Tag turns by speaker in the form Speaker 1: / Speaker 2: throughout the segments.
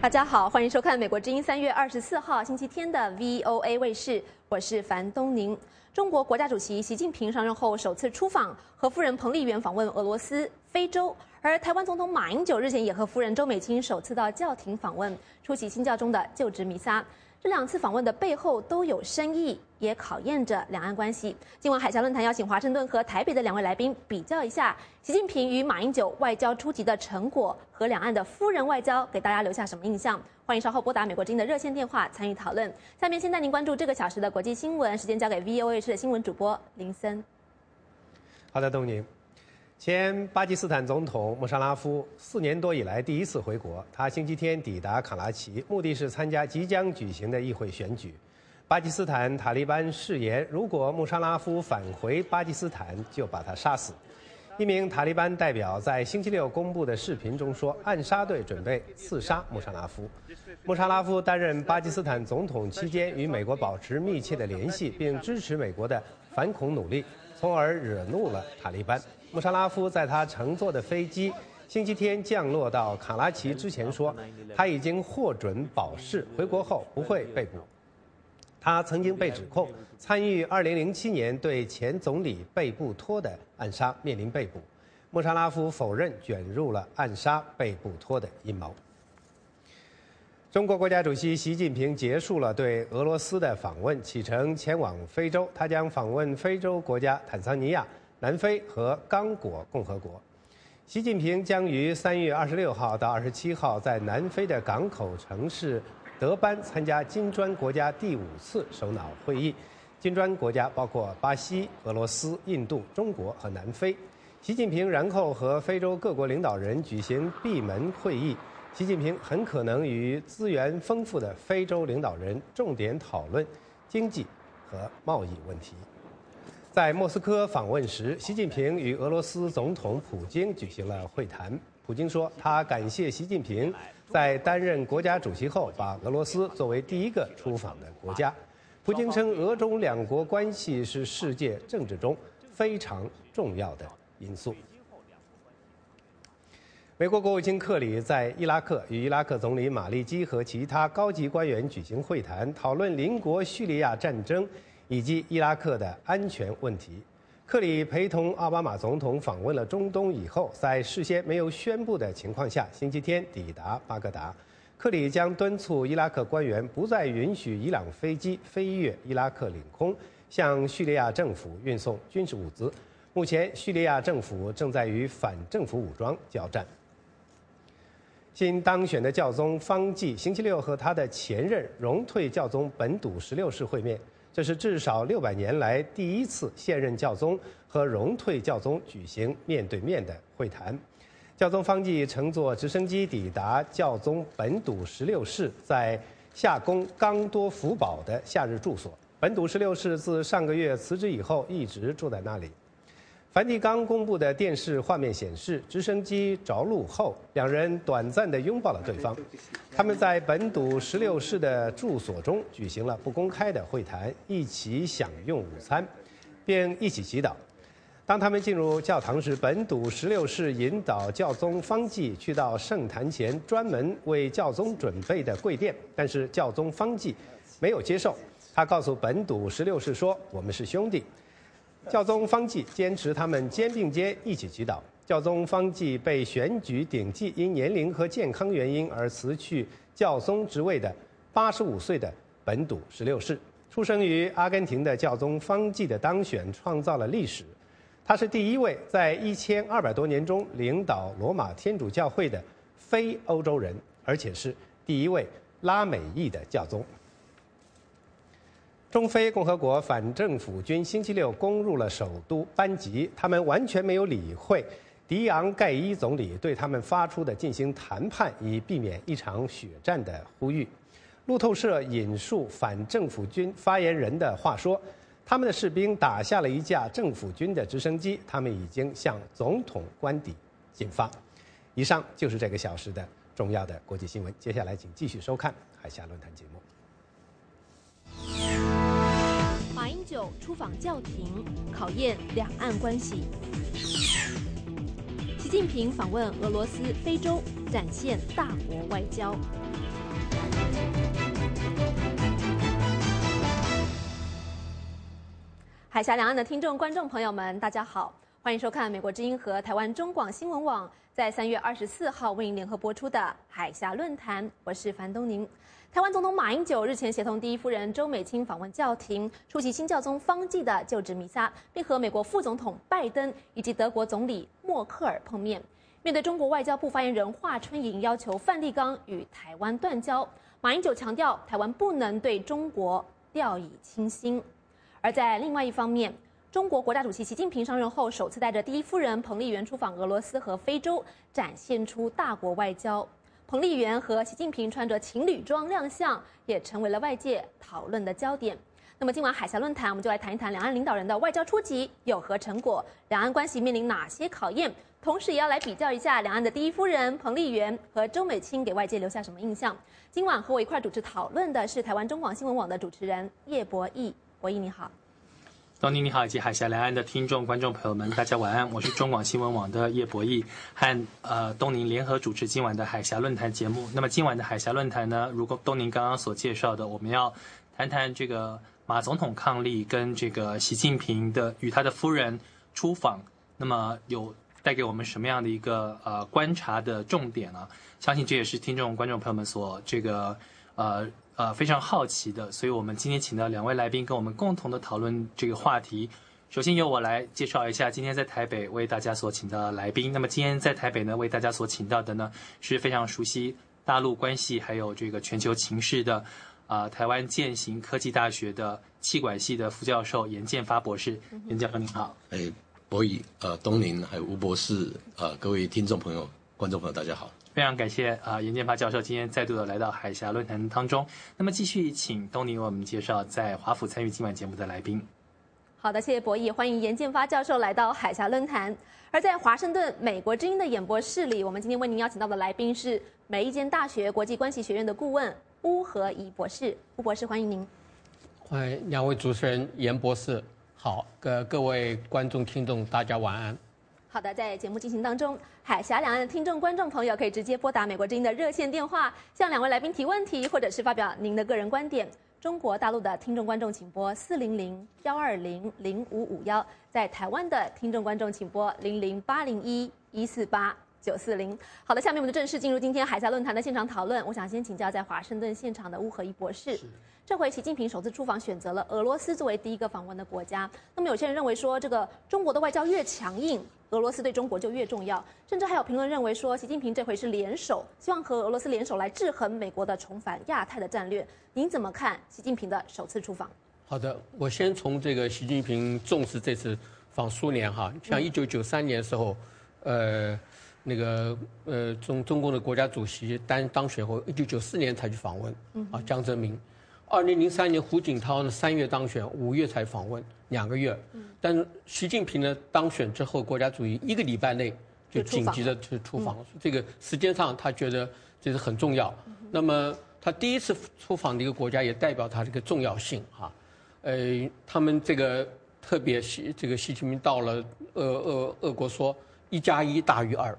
Speaker 1: 大家好，欢迎收看美国之音三月二十四号星期天的 VOA 卫视，我是樊东宁。中国国家主席习近平上任后首次出访，和夫人彭丽媛访问俄罗斯、非洲，而台湾总统马英九日前也和夫人周美青首次到教廷访问，出席新教中的就职弥撒。这两次访问的背后都有深意，也考验着两岸关系。今晚海峡论坛邀请华盛顿和台北的两位来宾比较一下习近平与马英九外交初级的成果和两岸的夫人外交，给大家留下什么印象？欢迎稍后拨打美国之音的热线电话参与讨论。下面先带您关注这个小时的国际新闻，时间交给 VOA 的新闻主播林森。
Speaker 2: 好的，东宁。前巴基斯坦总统穆沙拉夫四年多以来第一次回国，他星期天抵达卡拉奇，目的是参加即将举行的议会选举。巴基斯坦塔利班誓言，如果穆沙拉夫返回巴基斯坦，就把他杀死。一名塔利班代表在星期六公布的视频中说，暗杀队准备刺杀穆沙拉夫。穆沙拉夫担任巴基斯坦总统期间，与美国保持密切的联系，并支持美国的反恐努力，从而惹怒了塔利班。穆沙拉夫在他乘坐的飞机星期天降落到卡拉奇之前说，他已经获准保释，回国后不会被捕。他曾经被指控参与2007年对前总理贝布托的暗杀，面临被捕。穆沙拉夫否认卷入了暗杀贝布托的阴谋。中国国家主席习近平结束了对俄罗斯的访问，启程前往非洲，他将访问非洲国家坦桑尼亚。南非和刚果共和国，习近平将于三月二十六号到二十七号在南非的港口城市德班参加金砖国家第五次首脑会议。金砖国家包括巴西、俄罗斯、印度、中国和南非。习近平然后和非洲各国领导人举行闭门会议。习近平很可能与资源丰富的非洲领导人重点讨论经济和贸易问题。在莫斯科访问时，习近平与俄罗斯总统普京举行了会谈。普京说，他感谢习近平在担任国家主席后，把俄罗斯作为第一个出访的国家。普京称，俄中两国关系是世界政治中非常重要的因素。美国国务卿克里在伊拉克与伊拉克总理马利基和其他高级官员举行会谈，讨论邻国叙利亚战争。以及伊拉克的安全问题，克里陪同奥巴马总统访问了中东以后，在事先没有宣布的情况下，星期天抵达巴格达。克里将敦促伊拉克官员不再允许伊朗飞机飞越伊拉克领空，向叙利亚政府运送军事物资。目前，叙利亚政府正在与反政府武装交战。新当选的教宗方济星期六和他的前任荣退教宗本笃十六世会面。这是至少六百年来第一次现任教宗和荣退教宗举行面对面的会谈。教宗方济乘坐直升机抵达教宗本笃十六世在夏宫冈多福堡的夏日住所。本笃十六世自上个月辞职以后一直住在那里。梵蒂冈公布的电视画面显示，直升机着陆后，两人短暂地拥抱了对方。他们在本笃十六世的住所中举行了不公开的会谈，一起享用午餐，并一起祈祷。当他们进入教堂时，本笃十六世引导教宗方济去到圣坛前专门为教宗准备的贵殿，但是教宗方济没有接受。他告诉本笃十六世说：“我们是兄弟。”教宗方济坚持他们肩并肩一起祈祷。教宗方济被选举顶替因年龄和健康原因而辞去教宗职位的八十五岁的本笃十六世。出生于阿根廷的教宗方济的当选创造了历史，他是第一位在一千二百多年中领导罗马天主教会的非欧洲人，而且是第一位拉美裔的教宗。中非共和国反政府军星期六攻入了首都班吉，他们完全没有理会迪昂盖伊总理对他们发出的进行谈判以避免一场血战的呼吁。路透社引述反政府军发言人的话说：“他们的士兵打下了一架政府军的直升机，他们已经向总统官邸进发。”以上就是这个小时的重要的国际新闻。接下来，请继续收看海峡论坛节目。
Speaker 1: 出访叫停考验两岸关系。习近平访问俄罗斯非洲展现大国外交。海峡两岸的听众观众朋友们大家好欢迎收看美国之音和台湾中广新闻网在三月二十四号为您联合播出的海峡论坛我是樊东宁。台湾总统马英九日前协同第一夫人周美青访问教廷，出席新教宗方济的就职弥撒，并和美国副总统拜登以及德国总理默克尔碰面。面对中国外交部发言人华春莹要求范立刚与台湾断交，马英九强调台湾不能对中国掉以轻心。而在另外一方面，中国国家主席习近平上任后，首次带着第一夫人彭丽媛出访俄罗斯和非洲，展现出大国外交。彭丽媛和习近平穿着情侣装亮相，也成为了外界讨论的焦点。那么今晚海峡论坛，我们就来谈一谈两岸领导人的外交初级有何成果，两岸关系面临哪些考验，同时也要来比较一下两岸的第一夫人彭丽媛和周美青给外界留下什么印象。今晚和我一块主持讨论的是台湾中广新闻网的主持人叶博弈。博弈你好，
Speaker 3: 东宁你好，以及海峡两岸的听众、观众朋友们，大家晚安。我是中广新闻网的叶博弈，和呃东宁联合主持今晚的海峡论坛节目。那么今晚的海峡论坛呢，如果东宁刚刚所介绍的，我们要谈谈这个马总统抗力跟这个习近平的与他的夫人出访，那么有带给我们什么样的一个呃观察的重点呢？相信这也是听众、观众朋友们所这个呃。呃，非常好奇的，所以我们今天请到两位来宾跟我们共同的讨论这个话题。首先由我来介绍一下今天在台北为大家所请到的来宾。那么今天在台北呢，为大家所请到的呢是非常熟悉大陆关系还有这个全球情势的，啊，台湾建行科技大学的气管系的副教授严建发博士。严教授您好。
Speaker 4: 哎，博宇，呃，东林还有吴博士，呃，各位听众朋友、观众朋友，大家好。
Speaker 3: 非常感谢啊，严建发教授今天再度的来到海峡论坛当中。那么继续请东尼为我们介绍在华府参与今晚节目的来宾。
Speaker 1: 好的，谢谢博弈，欢迎严建发教授来到海峡论坛。而在华盛顿美国之音的演播室里，我们今天为您邀请到的来宾是美利坚大学国际关系学院的顾问乌和仪博士。乌博士，欢迎您。
Speaker 5: 欢迎两位主持人，严博士好，各各位观众听众，大家晚安。
Speaker 1: 好的，在节目进行当中，海峡两岸的听众、观众朋友可以直接拨打美国之音的热线电话，向两位来宾提问题，或者是发表您的个人观点。中国大陆的听众、观众请拨四零零幺二零零五五幺，在台湾的听众、观众请拨零零八零一一四八九四零。好的，下面我们就正式进入今天海峡论坛的现场讨论。我想先请教在华盛顿现场的乌合一博士。这回习近平首次出访，选择了俄罗斯作为第一个访问的国家。那么有些人认为说，这个中国的外交越强硬，俄罗斯对中国就越重要。甚至还有评论认为说，习近平这回是联手，希望和俄罗斯联手来制衡美国的重返亚太的战略。您怎么看习近平的首次出访？
Speaker 5: 好的，我先从这个习近平重视这次访苏联哈，像一九九三年时候，呃，那个呃中中共的国家主席当当选后，一九九四年才去访问，啊，江泽民。二零零三年，胡锦涛呢三月当选，五月才访问，两个月。但是习近平呢当选之后，国家主席一个礼拜内就紧急的去出访，这个时间上他觉得这是很重要。那么他第一次出访的一个国家，也代表他这个重要性哈。呃，他们这个特别习这个习近平到了俄俄俄国说一加一大于二，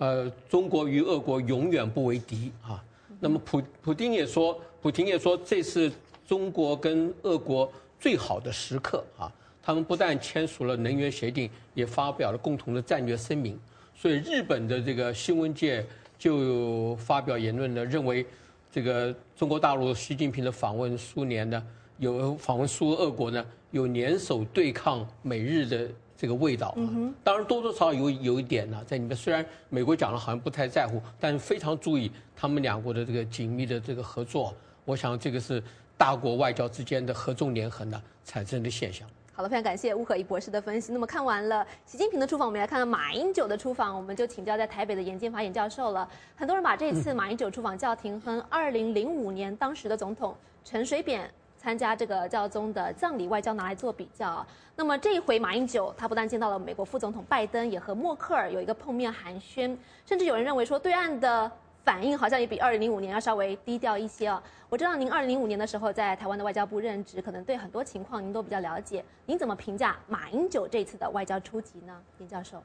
Speaker 5: 呃，中国与俄国永远不为敌啊。那么普普京也说。普京也说，这是中国跟俄国最好的时刻啊！他们不但签署了能源协定，也发表了共同的战略声明。所以，日本的这个新闻界就发表言论呢，认为这个中国大陆习近平的访问苏联呢，有访问苏俄国呢，有联手对抗美日的这个味道。嗯当然，多多少少有有一点呢，在里面。虽然美国讲了，好像不太在乎，但是非常注意他们两国的这个紧密的这个合作。我想这个是大国外交之间的合纵连横的产生的现象。
Speaker 1: 好了，非常感谢乌可一博士的分析。那么看完了习近平的出访，我们来看看马英九的出访，我们就请教在台北的严建发严教授了。很多人把这次马英九出访叫停和二零零五年当时的总统陈水扁参加这个教宗的葬礼外交拿来做比较。那么这一回马英九他不但见到了美国副总统拜登，也和默克尔有一个碰面寒暄，甚至有人认为说对岸的。反应好像也比二零零五年要稍微低调一些哦。我知道您二零零五年的时候在台湾的外交部任职，可能对很多情况您都比较了解。您怎么评价马英九这次的外交出击呢？林教授，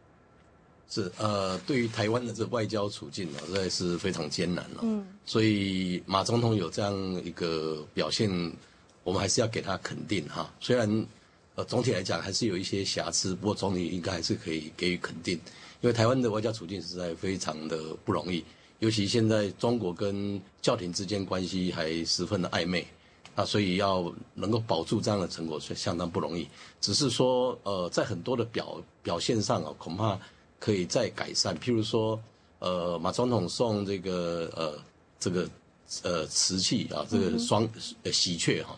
Speaker 4: 是呃，对于台湾的这外交处境呢，实在是非常艰难了。嗯，所以马总统有这样一个表现，我们还是要给他肯定哈。虽然呃，总体来讲还是有一些瑕疵，不过总体应该还是可以给予肯定，因为台湾的外交处境实在非常的不容易，尤其现在中国跟教廷之间关系还十分的暧昧，啊，所以要能够保住这样的成果是相当不容易。只是说，呃，在很多的表表现上啊，恐怕可以再改善，譬如说，呃，马总统送这个呃这个呃瓷器啊，这个双呃喜鹊哈。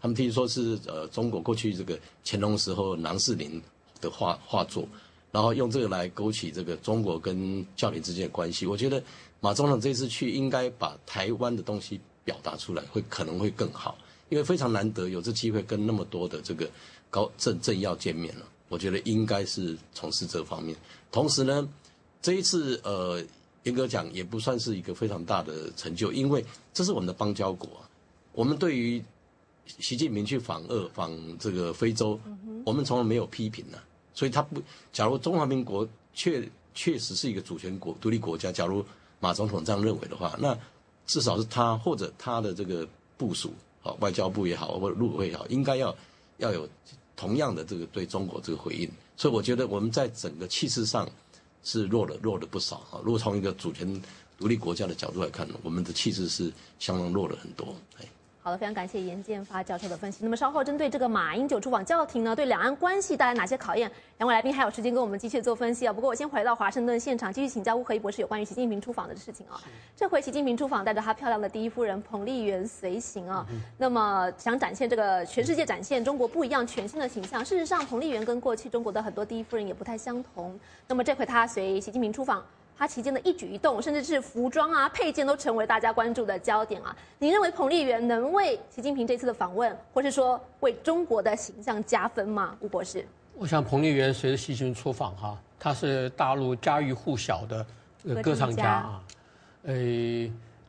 Speaker 4: 他们听说是呃中国过去这个乾隆时候郎世宁的画画作，然后用这个来勾起这个中国跟教廷之间的关系。我觉得马总统这次去应该把台湾的东西表达出来，会可能会更好，因为非常难得有这机会跟那么多的这个高政政要见面了。我觉得应该是从事这方面。同时呢，这一次呃严格讲也不算是一个非常大的成就，因为这是我们的邦交国，我们对于。习近平去访俄访这个非洲，我们从来没有批评呢。所以他不，假如中华民国确确实是一个主权国独立国家，假如马总统这样认为的话，那至少是他或者他的这个部署，啊，外交部也好或者陆委会也好，应该要要有同样的这个对中国这个回应。所以我觉得我们在整个气势上是弱了弱了不少啊。如果从一个主权独立国家的角度来看，我们的气势是相当弱了很多。哎。
Speaker 1: 好的，非常感谢严建发教授的分析。那么稍后针对这个马英九出访教廷呢，对两岸关系带来哪些考验？两位来宾还有时间跟我们继续做分析啊。不过我先回到华盛顿现场，继续请教乌合一博士有关于习近平出访的事情啊。这回习近平出访带着他漂亮的第一夫人彭丽媛随行啊，那么想展现这个全世界展现中国不一样全新的形象。事实上，彭丽媛跟过去中国的很多第一夫人也不太相同。那么这回她随习近平出访。他期间的一举一动，甚至是服装啊、配件，都成为大家关注的焦点啊。您认为彭丽媛能为习近平这次的访问，或是说为中国的形象加分吗？吴博士，
Speaker 5: 我想彭丽媛随着习近平出访哈，她是大陆家喻户晓的歌唱家啊。呃，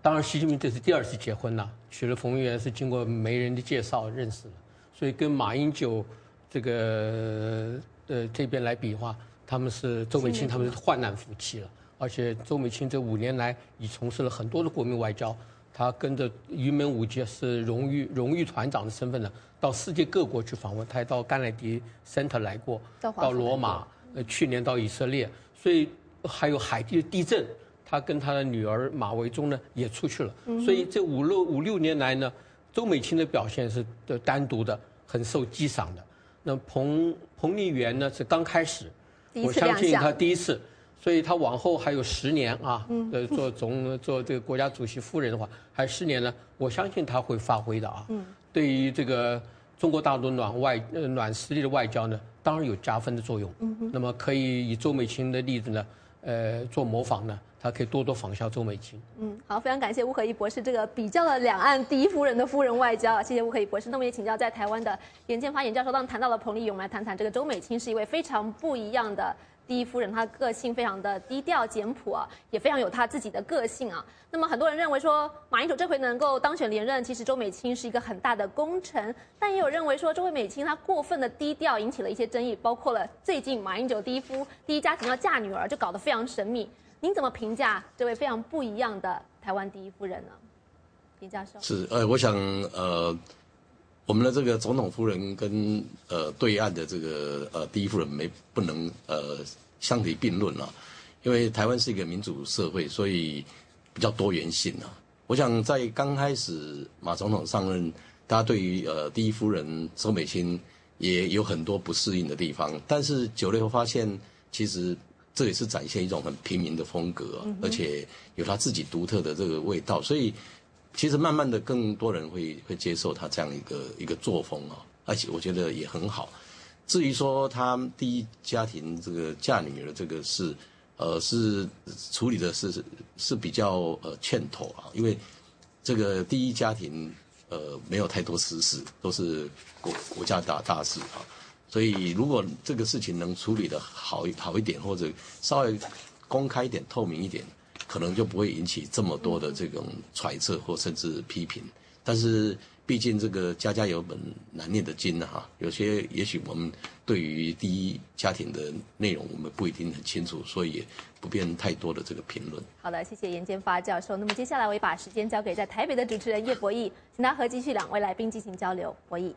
Speaker 5: 当然习近平这是第二次结婚了，娶了彭丽媛是经过媒人的介绍认识的，所以跟马英九这个呃这边来比的话，他们是周美青他们是患难夫妻了。而且周美青这五年来已从事了很多的国民外交，他跟着云门舞集是荣誉荣誉团长的身份呢，到世界各国去访问，他还到甘乃迪 Center 来过，到罗马，呃，去年到以色列，所以还有海地的地震，他跟他的女儿马维忠呢也出去了，所以这五六五六年来呢，周美青的表现是的单独的，很受激赏的。那彭彭丽媛呢是刚开始，我相信他第一次。所以他往后还有十年啊，呃，做总做这个国家主席夫人的话，还有十年呢，我相信他会发挥的啊。嗯对于这个中国大陆暖外呃暖实力的外交呢，当然有加分的作用。嗯那么可以以周美青的例子呢，呃，做模仿呢，他可以多多仿效周美青。
Speaker 1: 嗯，好，非常感谢乌合一博士这个比较了两岸第一夫人的夫人外交，谢谢乌合一博士。那么也请教在台湾的严建发严教授，当谈到了彭丽媛，我们来谈谈这个周美青是一位非常不一样的。第一夫人，她个性非常的低调简朴啊，也非常有她自己的个性啊。那么很多人认为说，马英九这回能够当选连任，其实周美青是一个很大的功臣。但也有认为说，周美青她过分的低调，引起了一些争议，包括了最近马英九第一夫第一家庭要嫁女儿，就搞得非常神秘。您怎么评价这位非常不一样的台湾第一夫人呢？林教授
Speaker 4: 是呃，我想呃。我们的这个总统夫人跟呃对岸的这个呃第一夫人没不能呃相提并论了，因为台湾是一个民主社会，所以比较多元性啊。我想在刚开始马总统上任，大家对于呃第一夫人周美青也有很多不适应的地方，但是久了以后发现，其实这也是展现一种很平民的风格，而且有他自己独特的这个味道，所以。其实慢慢的，更多人会会接受他这样一个一个作风啊，而且我觉得也很好。至于说他第一家庭这个嫁女儿这个事，呃，是处理的是是比较呃欠妥啊，因为这个第一家庭呃没有太多私事，都是国国家大大事啊，所以如果这个事情能处理的好好一点，或者稍微公开一点、透明一点。可能就不会引起这么多的这种揣测或甚至批评，但是毕竟这个家家有本难念的经啊，哈，有些也许我们对于第一家庭的内容我们不一定很清楚，所以不便太多的这个评论。
Speaker 1: 好的，谢谢严建发教授。那么接下来我也把时间交给在台北的主持人叶博弈，请他和继续两位来宾进行交流。博弈。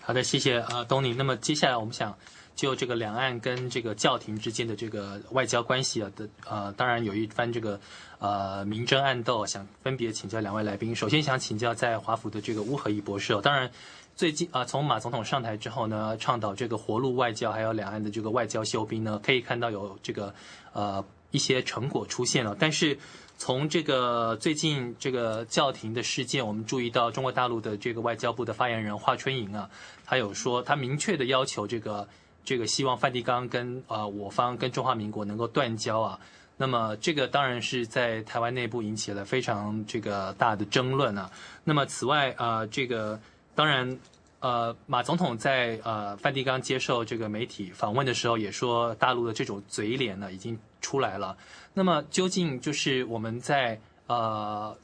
Speaker 3: 好的，谢谢呃东尼。那么接下来我们想就这个两岸跟这个教廷之间的这个外交关系啊的呃，当然有一番这个呃明争暗斗，想分别请教两位来宾。首先想请教在华府的这个乌合义博士，当然。最近啊，从马总统上台之后呢，倡导这个活路外交，还有两岸的这个外交修兵呢，可以看到有这个呃一些成果出现了。但是从这个最近这个教廷的事件，我们注意到中国大陆的这个外交部的发言人华春莹啊，他有说他明确的要求这个这个希望梵蒂冈跟呃我方跟中华民国能够断交啊。那么这个当然是在台湾内部引起了非常这个大的争论啊。那么此外啊这个。当然，呃，马总统在呃梵蒂冈接受这个媒体访问的时候，也说大陆的这种嘴脸呢已经出来了。那么，究竟就是我们在呃，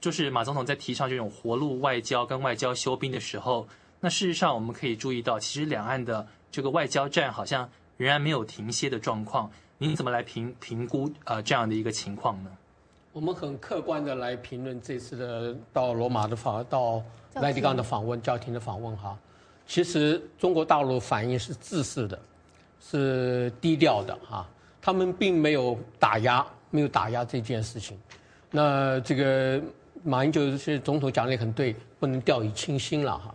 Speaker 3: 就是马总统在提倡这种活路外交跟外交休兵的时候，那事实上我们可以注意到，其实两岸的这个外交战好像仍然没有停歇的状况。您怎么来评评估呃这样的一个情况呢？
Speaker 5: 我们很客观的来评论这次的到罗马的访到。赖蒂冈的访问，教廷的访问，哈，其实中国大陆反应是自私的，是低调的，哈，他们并没有打压，没有打压这件事情。那这个马英九是总统讲的也很对，不能掉以轻心了，哈。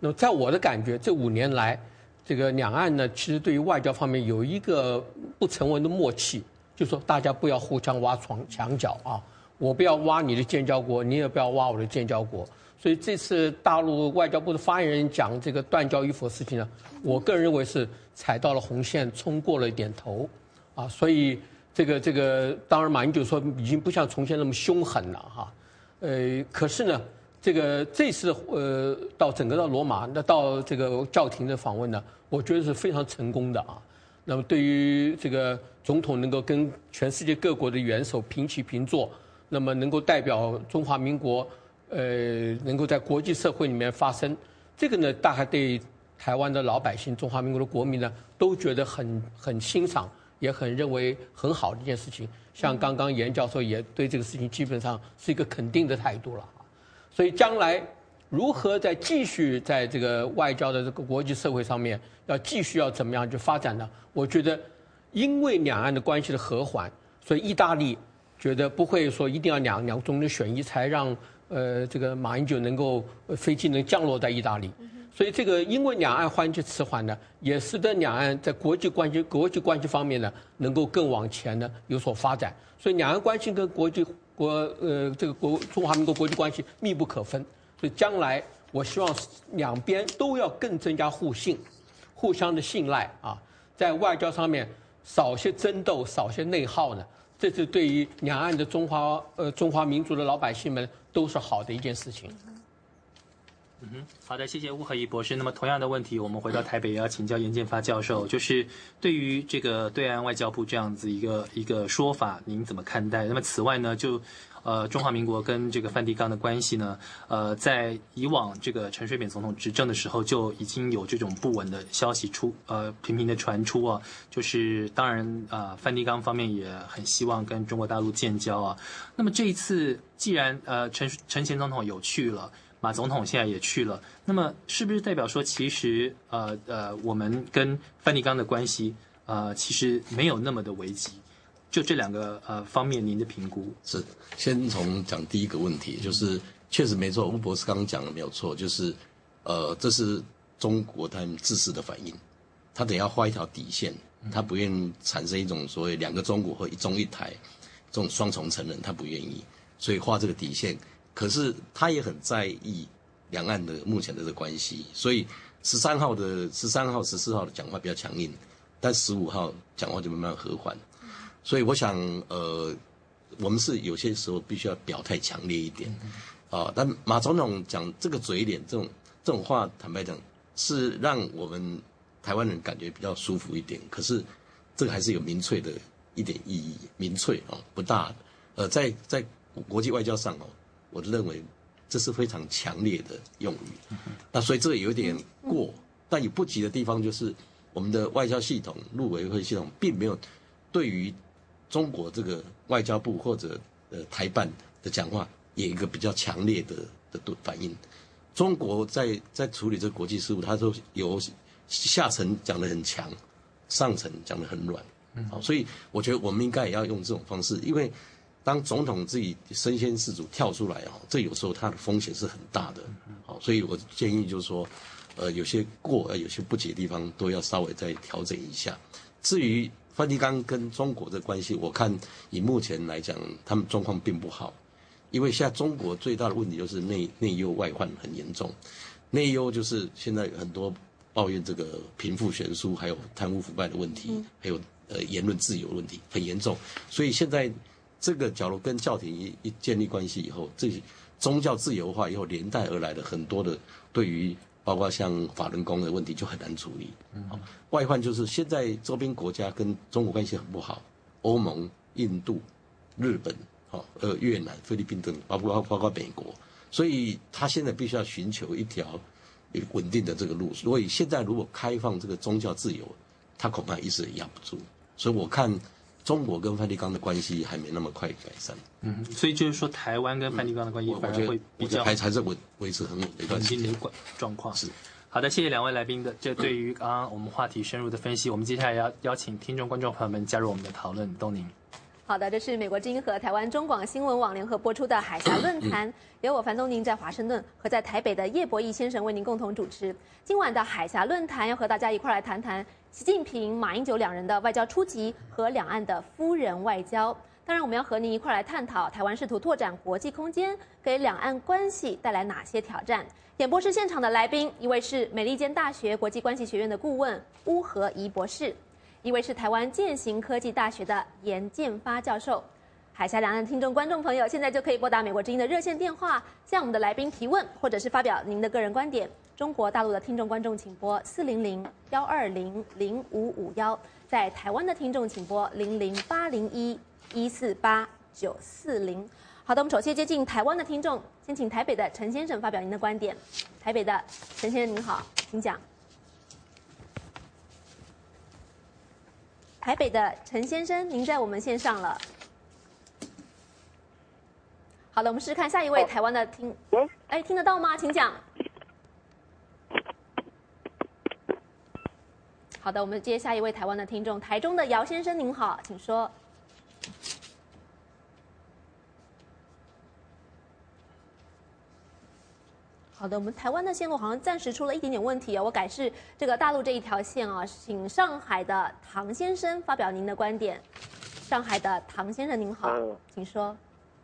Speaker 5: 那么在我的感觉，这五年来，这个两岸呢，其实对于外交方面有一个不成文的默契，就说大家不要互相挖床墙角啊，我不要挖你的建交国，你也不要挖我的建交国。所以这次大陆外交部的发言人讲这个断交与否事情呢，我个人认为是踩到了红线，冲过了一点头，啊，所以这个这个当然马英九说已经不像从前那么凶狠了哈，呃，可是呢，这个这次呃到整个到罗马那到这个教廷的访问呢，我觉得是非常成功的啊。那么对于这个总统能够跟全世界各国的元首平起平坐，那么能够代表中华民国。呃，能够在国际社会里面发声，这个呢，大概对台湾的老百姓、中华民国的国民呢，都觉得很很欣赏，也很认为很好的一件事情。像刚刚严教授也对这个事情基本上是一个肯定的态度了。所以将来如何在继续在这个外交的这个国际社会上面要继续要怎么样去发展呢？我觉得，因为两岸的关系的和缓，所以意大利觉得不会说一定要两两中的选一才让。呃，这个马英九能够飞机能降落在意大利，所以这个因为两岸关系迟缓呢，也使得两岸在国际关系、国际关系方面呢，能够更往前呢有所发展。所以两岸关系跟国际国呃这个国中华民国国际关系密不可分。所以将来我希望两边都要更增加互信，互相的信赖啊，在外交上面少些争斗，少些内耗呢。这是对于两岸的中华呃中华民族的老百姓们都是好的一件事情。
Speaker 3: 嗯哼，好的，谢谢吴和义博士。那么同样的问题，我们回到台北也要请教严建发教授，就是对于这个对岸外交部这样子一个一个说法，您怎么看待？那么此外呢，就。呃，中华民国跟这个梵蒂冈的关系呢，呃，在以往这个陈水扁总统执政的时候，就已经有这种不稳的消息出，呃，频频的传出啊。就是当然，呃，梵蒂冈方面也很希望跟中国大陆建交啊。那么这一次，既然呃陈陈前总统有去了，马总统现在也去了，那么是不是代表说，其实呃呃，我们跟梵蒂冈的关系，呃，其实没有那么的危机？就这两个呃方面，您的评估
Speaker 4: 是先从讲第一个问题，就是确实没错，吴博士刚刚讲的没有错，就是呃，这是中国他们自私的反应，他等要画一条底线，他不愿意产生一种所谓两个中国或一中一台这种双重承认，他不愿意，所以画这个底线。可是他也很在意两岸的目前的这个关系，所以十三号的十三号、十四号的讲话比较强硬，但十五号讲话就慢慢和缓。所以我想，呃，我们是有些时候必须要表态强烈一点，啊，但马总统讲这个嘴脸，这种这种话，坦白讲，是让我们台湾人感觉比较舒服一点。可是，这个还是有民粹的一点意义，民粹啊不大。呃，在在国际外交上哦，我认为这是非常强烈的用语。那所以这个有点过，但也不及的地方就是我们的外交系统、陆委会系统并没有对于。中国这个外交部或者呃台办的讲话，有一个比较强烈的的反应。中国在在处理这个国际事务，它都有下层讲得很强，上层讲得很软。好，所以我觉得我们应该也要用这种方式，因为当总统自己身先士卒跳出来哦，这有时候它的风险是很大的。好，所以我建议就是说，呃，有些过呃有些不解的地方都要稍微再调整一下。至于梵蒂冈跟中国的关系，我看以目前来讲，他们状况并不好，因为现在中国最大的问题就是内内忧外患很严重，内忧就是现在很多抱怨这个贫富悬殊，还有贪污腐败的问题，还有。呃，言论自由问题很严重，所以现在这个假如跟教廷一一建立关系以后，这些宗教自由化以后连带而来的很多的对于包括像法轮功的问题就很难处理。嗯，外患就是现在周边国家跟中国关系很不好，欧盟、印度、日本、好呃越南、菲律宾等，包括包括美国，所以他现在必须要寻求一条稳定的这个路。所以现在如果开放这个宗教自由，他恐怕一时也压不住。所以我看中国跟梵蒂冈的关系还没那么快改善。
Speaker 3: 嗯，所以就是说台湾跟梵蒂冈的关系反而会比较
Speaker 4: 还还是稳维持很稳的一段时间
Speaker 3: 的状况。
Speaker 4: 是，
Speaker 3: 好的，谢谢两位来宾的这对于刚刚我们话题深入的分析。我们接下来要邀请听众观众朋友们加入我们的讨论。东宁。
Speaker 1: 好的，这是美国之音和台湾中广新闻网联合播出的海峡论坛，由我樊东宁在华盛顿和在台北的叶博弈先生为您共同主持。今晚的海峡论坛要和大家一块来谈谈习近平、马英九两人的外交初级和两岸的夫人外交。当然，我们要和您一块来探讨台湾试图拓展国际空间，给两岸关系带来哪些挑战。演播室现场的来宾，一位是美利坚大学国际关系学院的顾问乌和怡博士。一位是台湾建行科技大学的严建发教授，海峡两岸听众观众朋友，现在就可以拨打美国之音的热线电话，向我们的来宾提问，或者是发表您的个人观点。中国大陆的听众观众请拨四零零幺二零零五五幺，在台湾的听众请拨零零八零一一四八九四零。好的，我们首先接近台湾的听众，先请台北的陈先生发表您的观点。台北的陈先生您好，请讲。台北的陈先生，您在我们线上了。好的，我们试试看下一位台湾的听，哎，听得到吗？请讲。好的，我们接下一位台湾的听众，台中的姚先生，您好，请说。好的，我们台湾的线路好像暂时出了一点点问题啊，我改是这个大陆这一条线啊，请上海的唐先生发表您的观点。上海的唐先生您好，请说。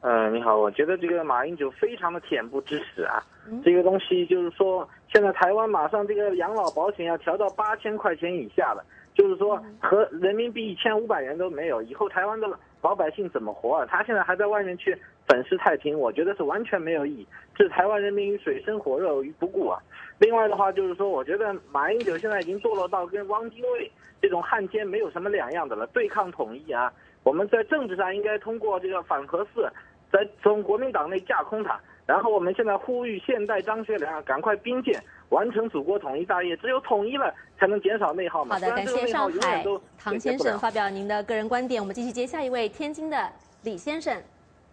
Speaker 6: 嗯，你好，我觉得这个马英九非常的恬不知耻啊，这个东西就是说，现在台湾马上这个养老保险要调到八千块钱以下了，就是说和人民币一千五百元都没有，以后台湾的老百姓怎么活啊？他现在还在外面去。粉饰太平，我觉得是完全没有意义，置台湾人民于水深火热于不顾啊！另外的话就是说，我觉得马英九现在已经堕落到跟汪精卫这种汉奸没有什么两样的了，对抗统一啊！我们在政治上应该通过这个反核四，在从国民党内架空他，然后我们现在呼吁现代张学良赶快兵谏，完成祖国统一大业，只有统一了才能减少内耗嘛！
Speaker 1: 好的，感谢上海唐先生发表您的个人观点，我们继续接下一位天津的李先生。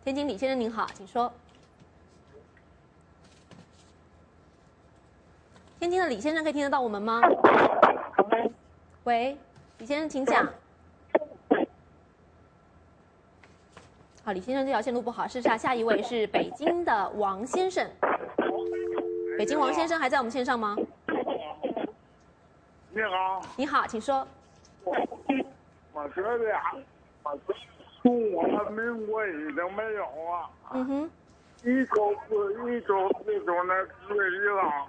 Speaker 1: 天津李先生您好，请说。天津的李先生可以听得到我们吗？喂，李先生请讲。好，李先生这条线路不好，试下下一位是北京的王先生。北京王先生还在我们线上吗？
Speaker 7: 你好。
Speaker 1: 你好，请说。
Speaker 7: 我这边。中华民国已经没有了。嗯哼。一九四一九四九年四月一号，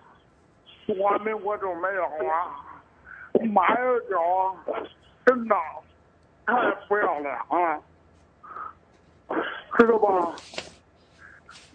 Speaker 7: 中华民国就没有了。马英九真的太不要脸了，知道吧？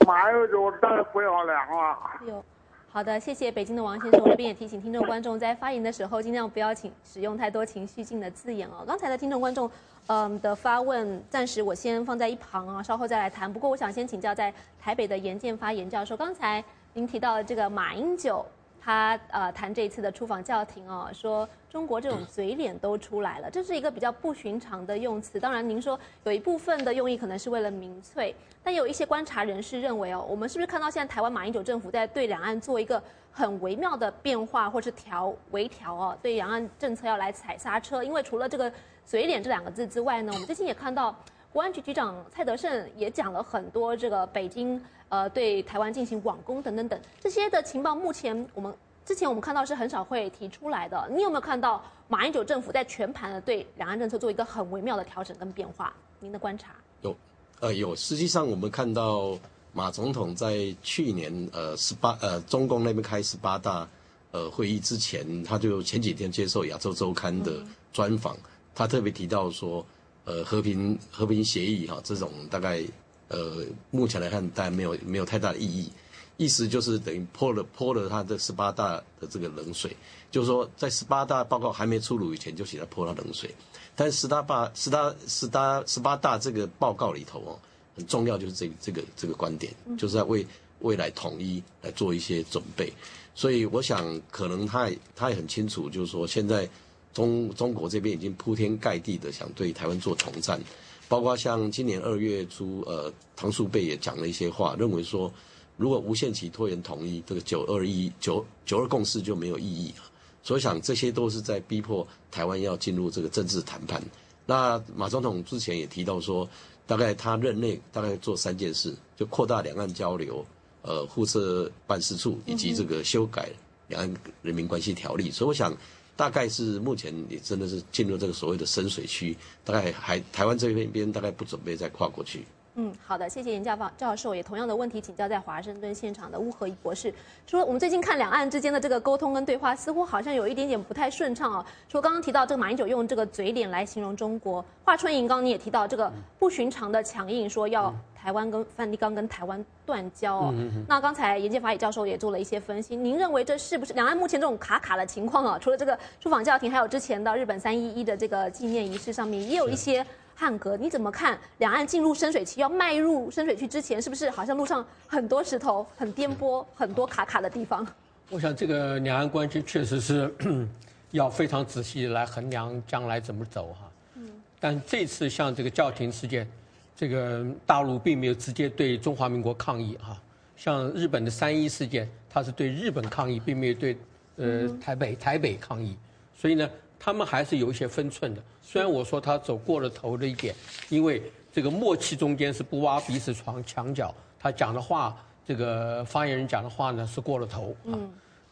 Speaker 7: 马英九太不要脸了。有。
Speaker 1: 好的，谢谢北京的王先生。我这边也提醒听众观众，在发言的时候尽量不要请使用太多情绪性的字眼哦。刚才的听众观众，嗯的发问，暂时我先放在一旁啊，稍后再来谈。不过我想先请教在台北的严建发严教授，刚才您提到的这个马英九他呃谈这一次的出访教廷哦，说中国这种嘴脸都出来了，这是一个比较不寻常的用词。当然，您说有一部分的用意可能是为了民粹，但有一些观察人士认为哦，我们是不是看到现在台湾马英九政府在对两岸做一个很微妙的变化，或是调微调哦，对两岸政策要来踩刹车？因为除了这个嘴脸这两个字之外呢，我们最近也看到国安局局长蔡德胜也讲了很多这个北京。呃，对台湾进行网攻等等等这些的情报，目前我们之前我们看到是很少会提出来的。你有没有看到马英九政府在全盘的对两岸政策做一个很微妙的调整跟变化？您的观察？
Speaker 4: 有，呃，有。实际上，我们看到马总统在去年呃十八呃中共那边开十八大呃会议之前，他就前几天接受亚洲周刊的专访，他特别提到说，呃，和平和平协议哈，这种大概。呃，目前来看，当然没有没有太大的意义，意思就是等于泼了泼了他的十八大的这个冷水，就是说在十八大报告还没出炉以前就给他泼他冷水，但是十大八十大十大十八大这个报告里头哦，很重要就是这这个这个观点，就是在为未来统一来做一些准备，所以我想可能他也他也很清楚，就是说现在中中国这边已经铺天盖地的想对台湾做统战。包括像今年二月初，呃，唐树贝也讲了一些话，认为说，如果无限期拖延统一，这个九二一九九二共识就没有意义了。所以想这些都是在逼迫台湾要进入这个政治谈判。那马总统之前也提到说，大概他任内大概做三件事，就扩大两岸交流，呃，互设办事处，以及这个修改两岸人民关系条例。所以我想。大概是目前也真的是进入这个所谓的深水区，大概还台湾这边边大概不准备再跨过去。
Speaker 1: 嗯，好的，谢谢严教教教授。也同样的问题请教在华盛顿现场的乌合一博士，说我们最近看两岸之间的这个沟通跟对话，似乎好像有一点点不太顺畅哦。说刚刚提到这个马英九用这个嘴脸来形容中国，华春莹刚刚你也提到这个不寻常的强硬，说要台湾跟梵蒂冈跟台湾断交哦。那刚才严建法也教授也做了一些分析，您认为这是不是两岸目前这种卡卡的情况啊？除了这个出访教廷，还有之前的日本三一一的这个纪念仪式上面，也有一些。汉格，你怎么看？两岸进入深水区，要迈入深水区之前，是不是好像路上很多石头、很颠簸、很多卡卡的地方？
Speaker 5: 我想这个两岸关系确实是 要非常仔细来衡量将来怎么走哈。嗯。但这次像这个教廷事件，这个大陆并没有直接对中华民国抗议哈。像日本的三一事件，它是对日本抗议，并没有对呃台北台北抗议，所以呢。他们还是有一些分寸的，虽然我说他走过了头的一点，因为这个默契中间是不挖彼此床墙角，他讲的话，这个发言人讲的话呢是过了头啊。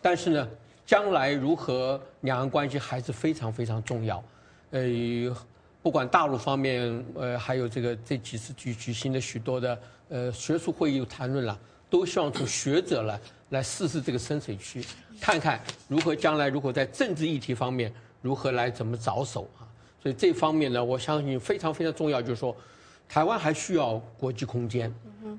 Speaker 5: 但是呢，将来如何两岸关系还是非常非常重要。呃，不管大陆方面，呃，还有这个这几次举举行的许多的呃学术会议谈论了，都希望从学者来来试试这个深水区，看看如何将来如果在政治议题方面。如何来怎么着手啊？所以这方面呢，我相信非常非常重要，就是说，台湾还需要国际空间。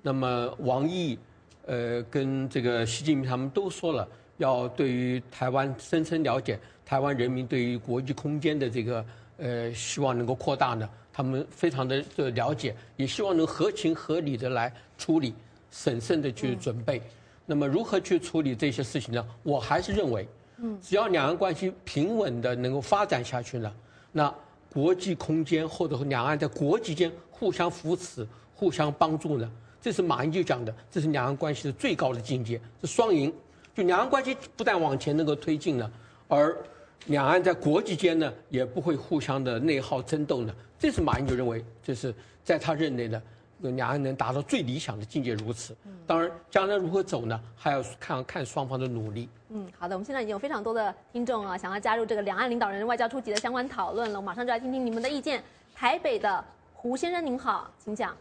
Speaker 5: 那么王毅，呃，跟这个习近平他们都说了，要对于台湾深深了解台湾人民对于国际空间的这个呃希望能够扩大呢，他们非常的这了解，也希望能合情合理的来处理，审慎的去准备。那么如何去处理这些事情呢？我还是认为。嗯，只要两岸关系平稳的能够发展下去呢，那国际空间或者两岸在国际间互相扶持、互相帮助呢，这是马英九讲的，这是两岸关系的最高的境界，是双赢。就两岸关系不但往前能够推进了，而两岸在国际间呢也不会互相的内耗争斗呢，这是马英九认为，这是在他任内的。两岸能达到最理想的境界，如此。当然，将来如何走呢？还要看看双方的努力。
Speaker 1: 嗯，好的。我们现在已经有非常多的听众啊，想要加入这个两岸领导人外交初级的相关讨论了。我马上就来听听你们的意见。台北的胡先生您好，请讲。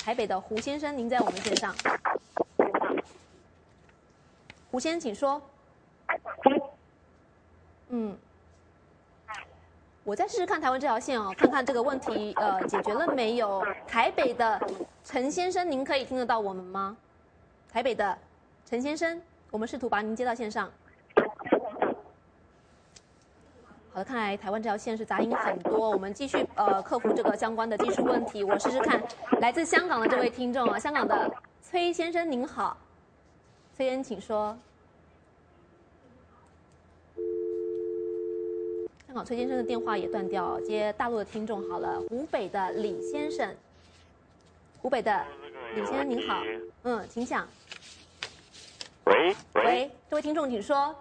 Speaker 1: 台北的胡先生，您在我们线上。胡先生，请说。嗯。我再试试看台湾这条线哦，看看这个问题呃解决了没有？台北的陈先生，您可以听得到我们吗？台北的陈先生，我们试图把您接到线上。好的，看来台湾这条线是杂音很多，我们继续呃克服这个相关的技术问题。我试试看，来自香港的这位听众啊，香港的崔先生您好，崔先请说。崔先生的电话也断掉，接大陆的听众好了。湖北的李先生，湖北的李先生您好，嗯，请讲。
Speaker 8: 喂
Speaker 1: 喂，这位听众请说。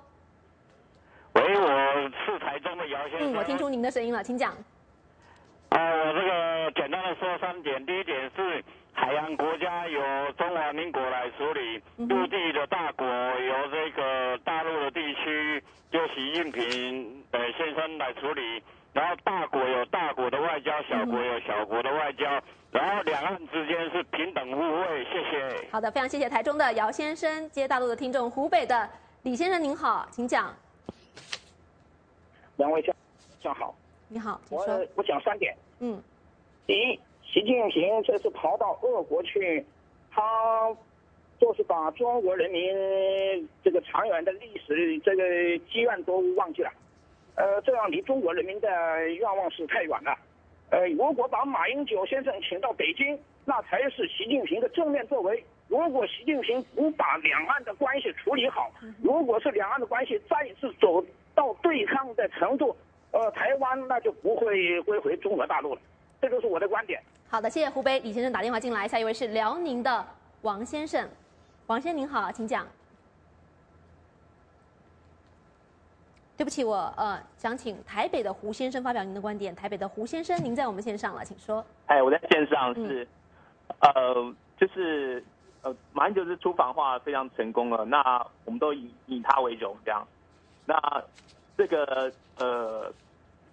Speaker 8: 喂，我是台中的姚先生。
Speaker 1: 嗯，我听出您的声音了，请讲。
Speaker 8: 啊，我这个简单的说三点，第一点是海洋国家由中华民国来处理，陆地的大国由这个大陆的地区由习近平呃先生来处理，然后大国有大国的外交，小国有小国的外交，然后两岸之间是平等互惠。谢谢。
Speaker 1: 好的，非常谢谢台中的姚先生接大陆的听众，湖北的李先生您好，请讲。
Speaker 9: 两位下下好，
Speaker 1: 你好，
Speaker 9: 我我讲三点。
Speaker 1: 嗯，
Speaker 9: 第一，习近平这次跑到俄国去，他就是把中国人民这个长远的历史这个积怨都忘记了，呃，这样离中国人民的愿望是太远了。呃，如果把马英九先生请到北京，那才是习近平的正面作为。如果习近平不把两岸的关系处理好，如果是两岸的关系再一次走。到对抗的程度，呃，台湾那就不会归回中国大陆了，这就是我的观点。
Speaker 1: 好的，谢谢湖北李先生打电话进来，下一位是辽宁的王先生，王先生您好，请讲。对不起，我呃想请台北的胡先生发表您的观点。台北的胡先生，您在我们线上了，请说。
Speaker 10: 哎，我在线上是，呃，就是呃，马英九是出访话非常成功了，那我们都以以他为荣，这样。那这个呃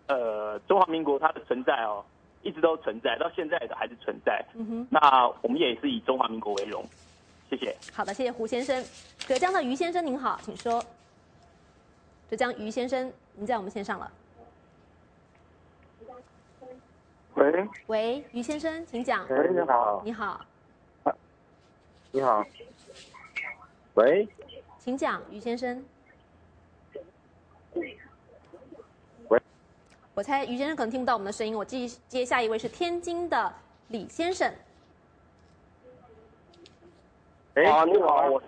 Speaker 10: 呃中华民国它的存在哦，一直都存在，到现在的还是存在。嗯哼。那我们也是以中华民国为荣，谢谢。
Speaker 1: 好的，谢谢胡先生。浙江的于先生您好，请说。浙江于先生，您在我们线上了。
Speaker 11: 喂。
Speaker 1: 喂，于先生，请讲。
Speaker 11: 喂，你好。
Speaker 1: 你好。
Speaker 11: 你好。喂。
Speaker 1: 请讲，于先生。
Speaker 11: 喂，
Speaker 1: 我猜于先生可能听不到我们的声音，我继续接下一位是天津的李先生。
Speaker 11: 哎，
Speaker 12: 你好，我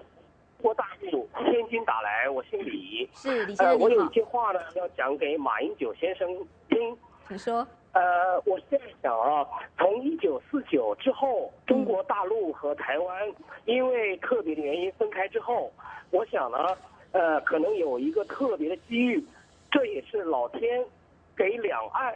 Speaker 12: 郭大陆天津打来，我姓李。
Speaker 1: 是李先生，
Speaker 12: 我有一句话呢，要讲给马英九先生听。
Speaker 1: 你说。
Speaker 12: 呃，我现在想啊，从一九四九之后，中国大陆和台湾因为特别的原因分开之后，我想呢。呃，可能有一个特别的机遇，这也是老天给两岸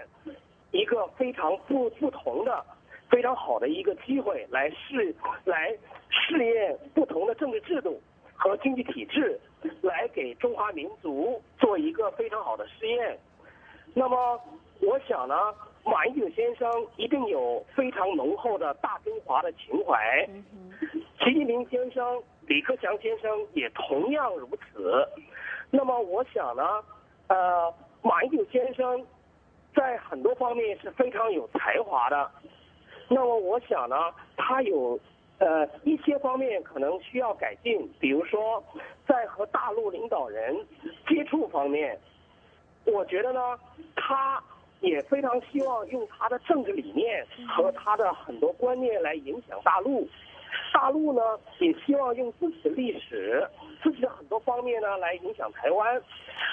Speaker 12: 一个非常不不同的、非常好的一个机会，来试来试验不同的政治制度和经济体制，来给中华民族做一个非常好的试验。那么，我想呢，马英九先生一定有非常浓厚的大中华的情怀，习近平先生。李克强先生也同样如此。那么，我想呢，呃，马英九先生在很多方面是非常有才华的。那么，我想呢，他有呃一些方面可能需要改进，比如说在和大陆领导人接触方面，我觉得呢，他也非常希望用他的政治理念和他的很多观念来影响大陆。大陆呢，也希望用自己的历史、自己的很多方面呢，来影响台湾。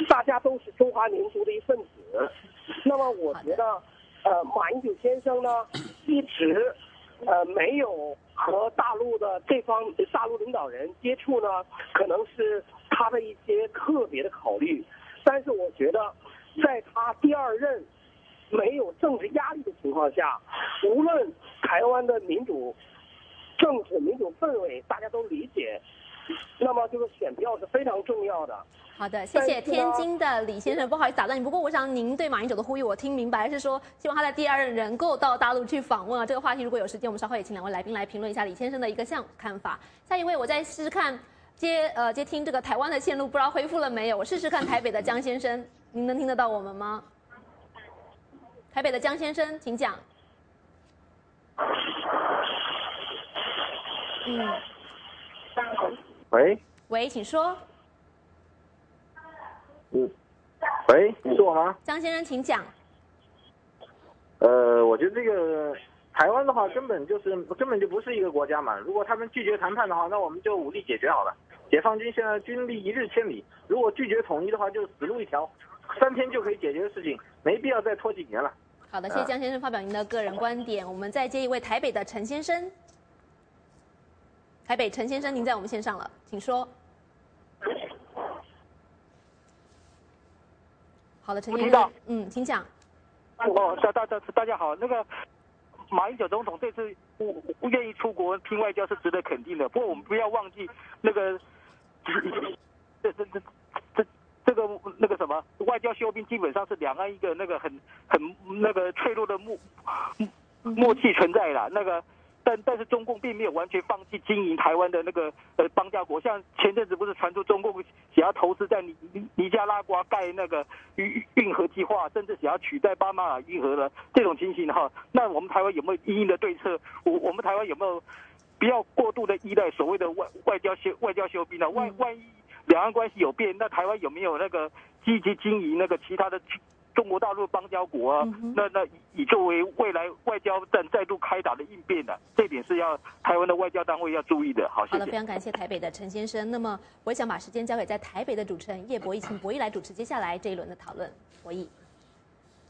Speaker 12: 大家都是中华民族的一份子。那么，我觉得，呃，马英九先生呢，一直呃没有和大陆的这方大陆领导人接触呢，可能是他的一些特别的考虑。但是，我觉得，在他第二任没有政治压力的情况下，无论台湾的民主。政治民主氛围大家都理解，那么这个选票是非常重要的。
Speaker 1: 好的，谢谢天津的李先生，不好意思打断你。不过我想您对马英九的呼吁我听明白，是说希望他在第二任能够到大陆去访问啊。这个话题如果有时间，我们稍后也请两位来宾来评论一下李先生的一个项看法。下一位，我再试试看接呃接听这个台湾的线路，不知道恢复了没有？我试试看台北的江先生，您能听得到我们吗？台北的江先生，请讲。
Speaker 11: 嗯，喂，
Speaker 1: 喂，请说。
Speaker 11: 嗯，喂，是我吗？
Speaker 1: 张先生，请讲。
Speaker 11: 呃，我觉得这个台湾的话，根本就是根本就不是一个国家嘛。如果他们拒绝谈判的话，那我们就武力解决好了。解放军现在军力一日千里，如果拒绝统一的话，就死路一条。三天就可以解决的事情，没必要再拖几年了。
Speaker 1: 好的，谢谢江先生发表您的个人观点。我们再接一位台北的陈先生。台北陈先生，您在我们线上了，请说。好的，陈先生，嗯，请讲。
Speaker 13: 哦，大大大大家好，那个马英九总统这次不不愿意出国拼外交是值得肯定的。不过我们不要忘记那个，这这这这。这个那个什么外交休兵，基本上是两岸一个那个很很那个脆弱的默默契存在了。那个，但但是中共并没有完全放弃经营台湾的那个呃邦交国。像前阵子不是传出中共想要投资在尼尼尼加拉瓜盖那个运运河计划，甚至想要取代巴马尔运河的这种情形哈？那我们台湾有没有一应的对策？我我们台湾有没有不要过度的依赖所谓的外外交修外交修兵呢？万万一？两岸关系有变，那台湾有没有那个积极经营那个其他的中国大陆邦交国啊？那那以作为未来外交战再度开打的应变的，这点是要台湾的外交单位要注意的。好，
Speaker 1: 好的，非常感谢台北的陈先生。那么，我想把时间交给在台北的主持人叶博弈，请博弈来主持接下来这一轮的讨论。博弈。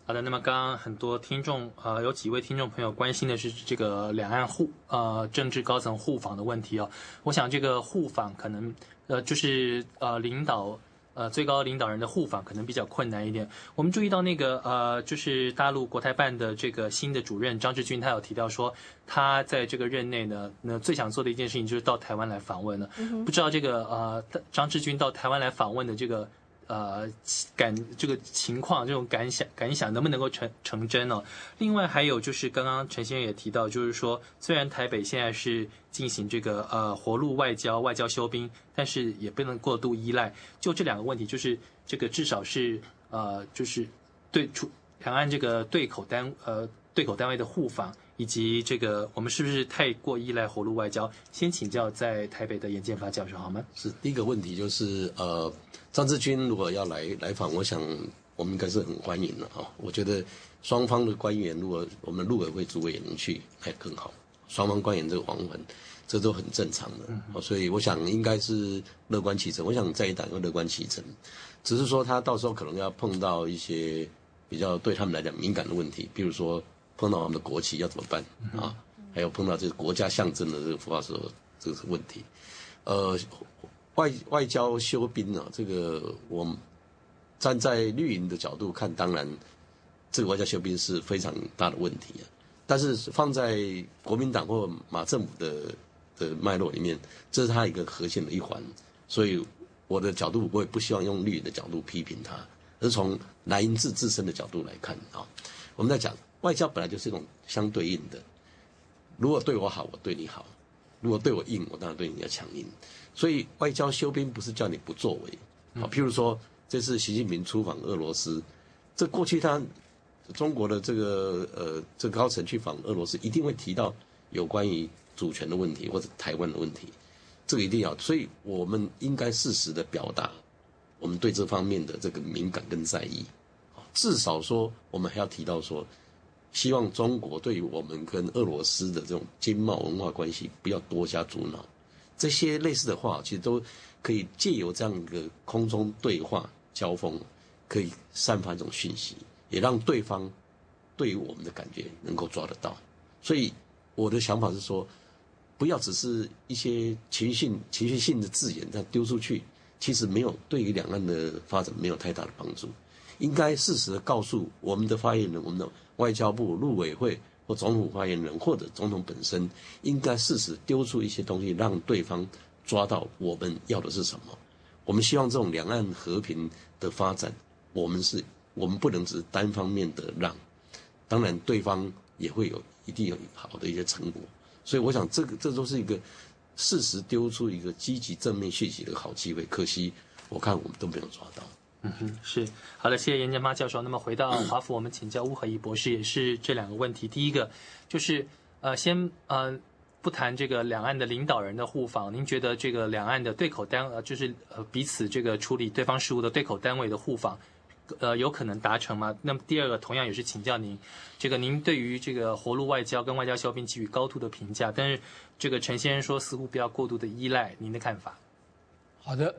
Speaker 3: 好的，那么刚刚很多听众呃，有几位听众朋友关心的是这个两岸互呃政治高层互访的问题哦。我想这个互访可能呃就是呃领导呃最高领导人的互访可能比较困难一点。我们注意到那个呃就是大陆国台办的这个新的主任张志军，他有提到说他在这个任内呢，那最想做的一件事情就是到台湾来访问了。不知道这个呃张志军到台湾来访问的这个。呃，感这个情况，这种感想感想能不能够成成真呢？另外还有就是刚刚陈先生也提到，就是说虽然台北现在是进行这个呃活路外交、外交休兵，但是也不能过度依赖。就这两个问题，就是这个至少是呃就是对出两岸这个对口单呃对口单位的互访，以及这个我们是不是太过依赖活路外交？先请教在台北的严建发教授好吗？
Speaker 4: 是第一个问题就是呃。张志军如果要来来访，我想我们应该是很欢迎的啊。我觉得双方的官员，如果我们陆委会主委也能去，那更好。双方官员这个往返，这都很正常的。所以我想应该是乐观其成。我想在一党要乐观其成，只是说他到时候可能要碰到一些比较对他们来讲敏感的问题，比如说碰到我们的国旗要怎么办啊？还有碰到这个国家象征的这个符号时候，这个是问题。呃。外外交修兵啊？这个我站在绿营的角度看，当然这个外交修兵是非常大的问题啊。但是放在国民党或马政府的的脉络里面，这是他一个核心的一环。所以我的角度，我也不希望用绿营的角度批评他，而是从莱茵自自身的角度来看啊。我们在讲外交本来就是一种相对应的，如果对我好，我对你好；如果对我硬，我当然对你要强硬。所以外交修兵不是叫你不作为，好，譬如说这次习近平出访俄罗斯，这过去他中国的这个呃这高层去访俄罗斯，一定会提到有关于主权的问题或者台湾的问题，这个一定要，所以我们应该适时的表达我们对这方面的这个敏感跟在意，至少说我们还要提到说，希望中国对于我们跟俄罗斯的这种经贸文化关系不要多加阻挠。这些类似的话，其实都可以借由这样一个空中对话交锋，可以散发一种讯息，也让对方对于我们的感觉能够抓得到。所以我的想法是说，不要只是一些情绪、情绪性的字眼这样丢出去，其实没有对于两岸的发展没有太大的帮助。应该适时的告诉我们的发言人、我们的外交部、陆委会。或总统发言人或者总统本身，应该适时丢出一些东西，让对方抓到我们要的是什么。我们希望这种两岸和平的发展，我们是，我们不能只是单方面的让，当然对方也会有一定有好的一些成果。所以我想，这个这都是一个适时丢出一个积极正面讯息的好机会。可惜，我看我们都没有抓到。
Speaker 3: 嗯哼，是好的，谢谢严建发教授。那么回到华府，我们请教乌合一博士，也是这两个问题。第一个就是呃，先呃不谈这个两岸的领导人的互访，您觉得这个两岸的对口单呃就是呃彼此这个处理对方事务的对口单位的互访，呃有可能达成吗？那么第二个同样也是请教您，这个您对于这个活路外交跟外交消兵给予高度的评价，但是这个陈先生说似乎不要过度的依赖，您的看法？
Speaker 5: 好的。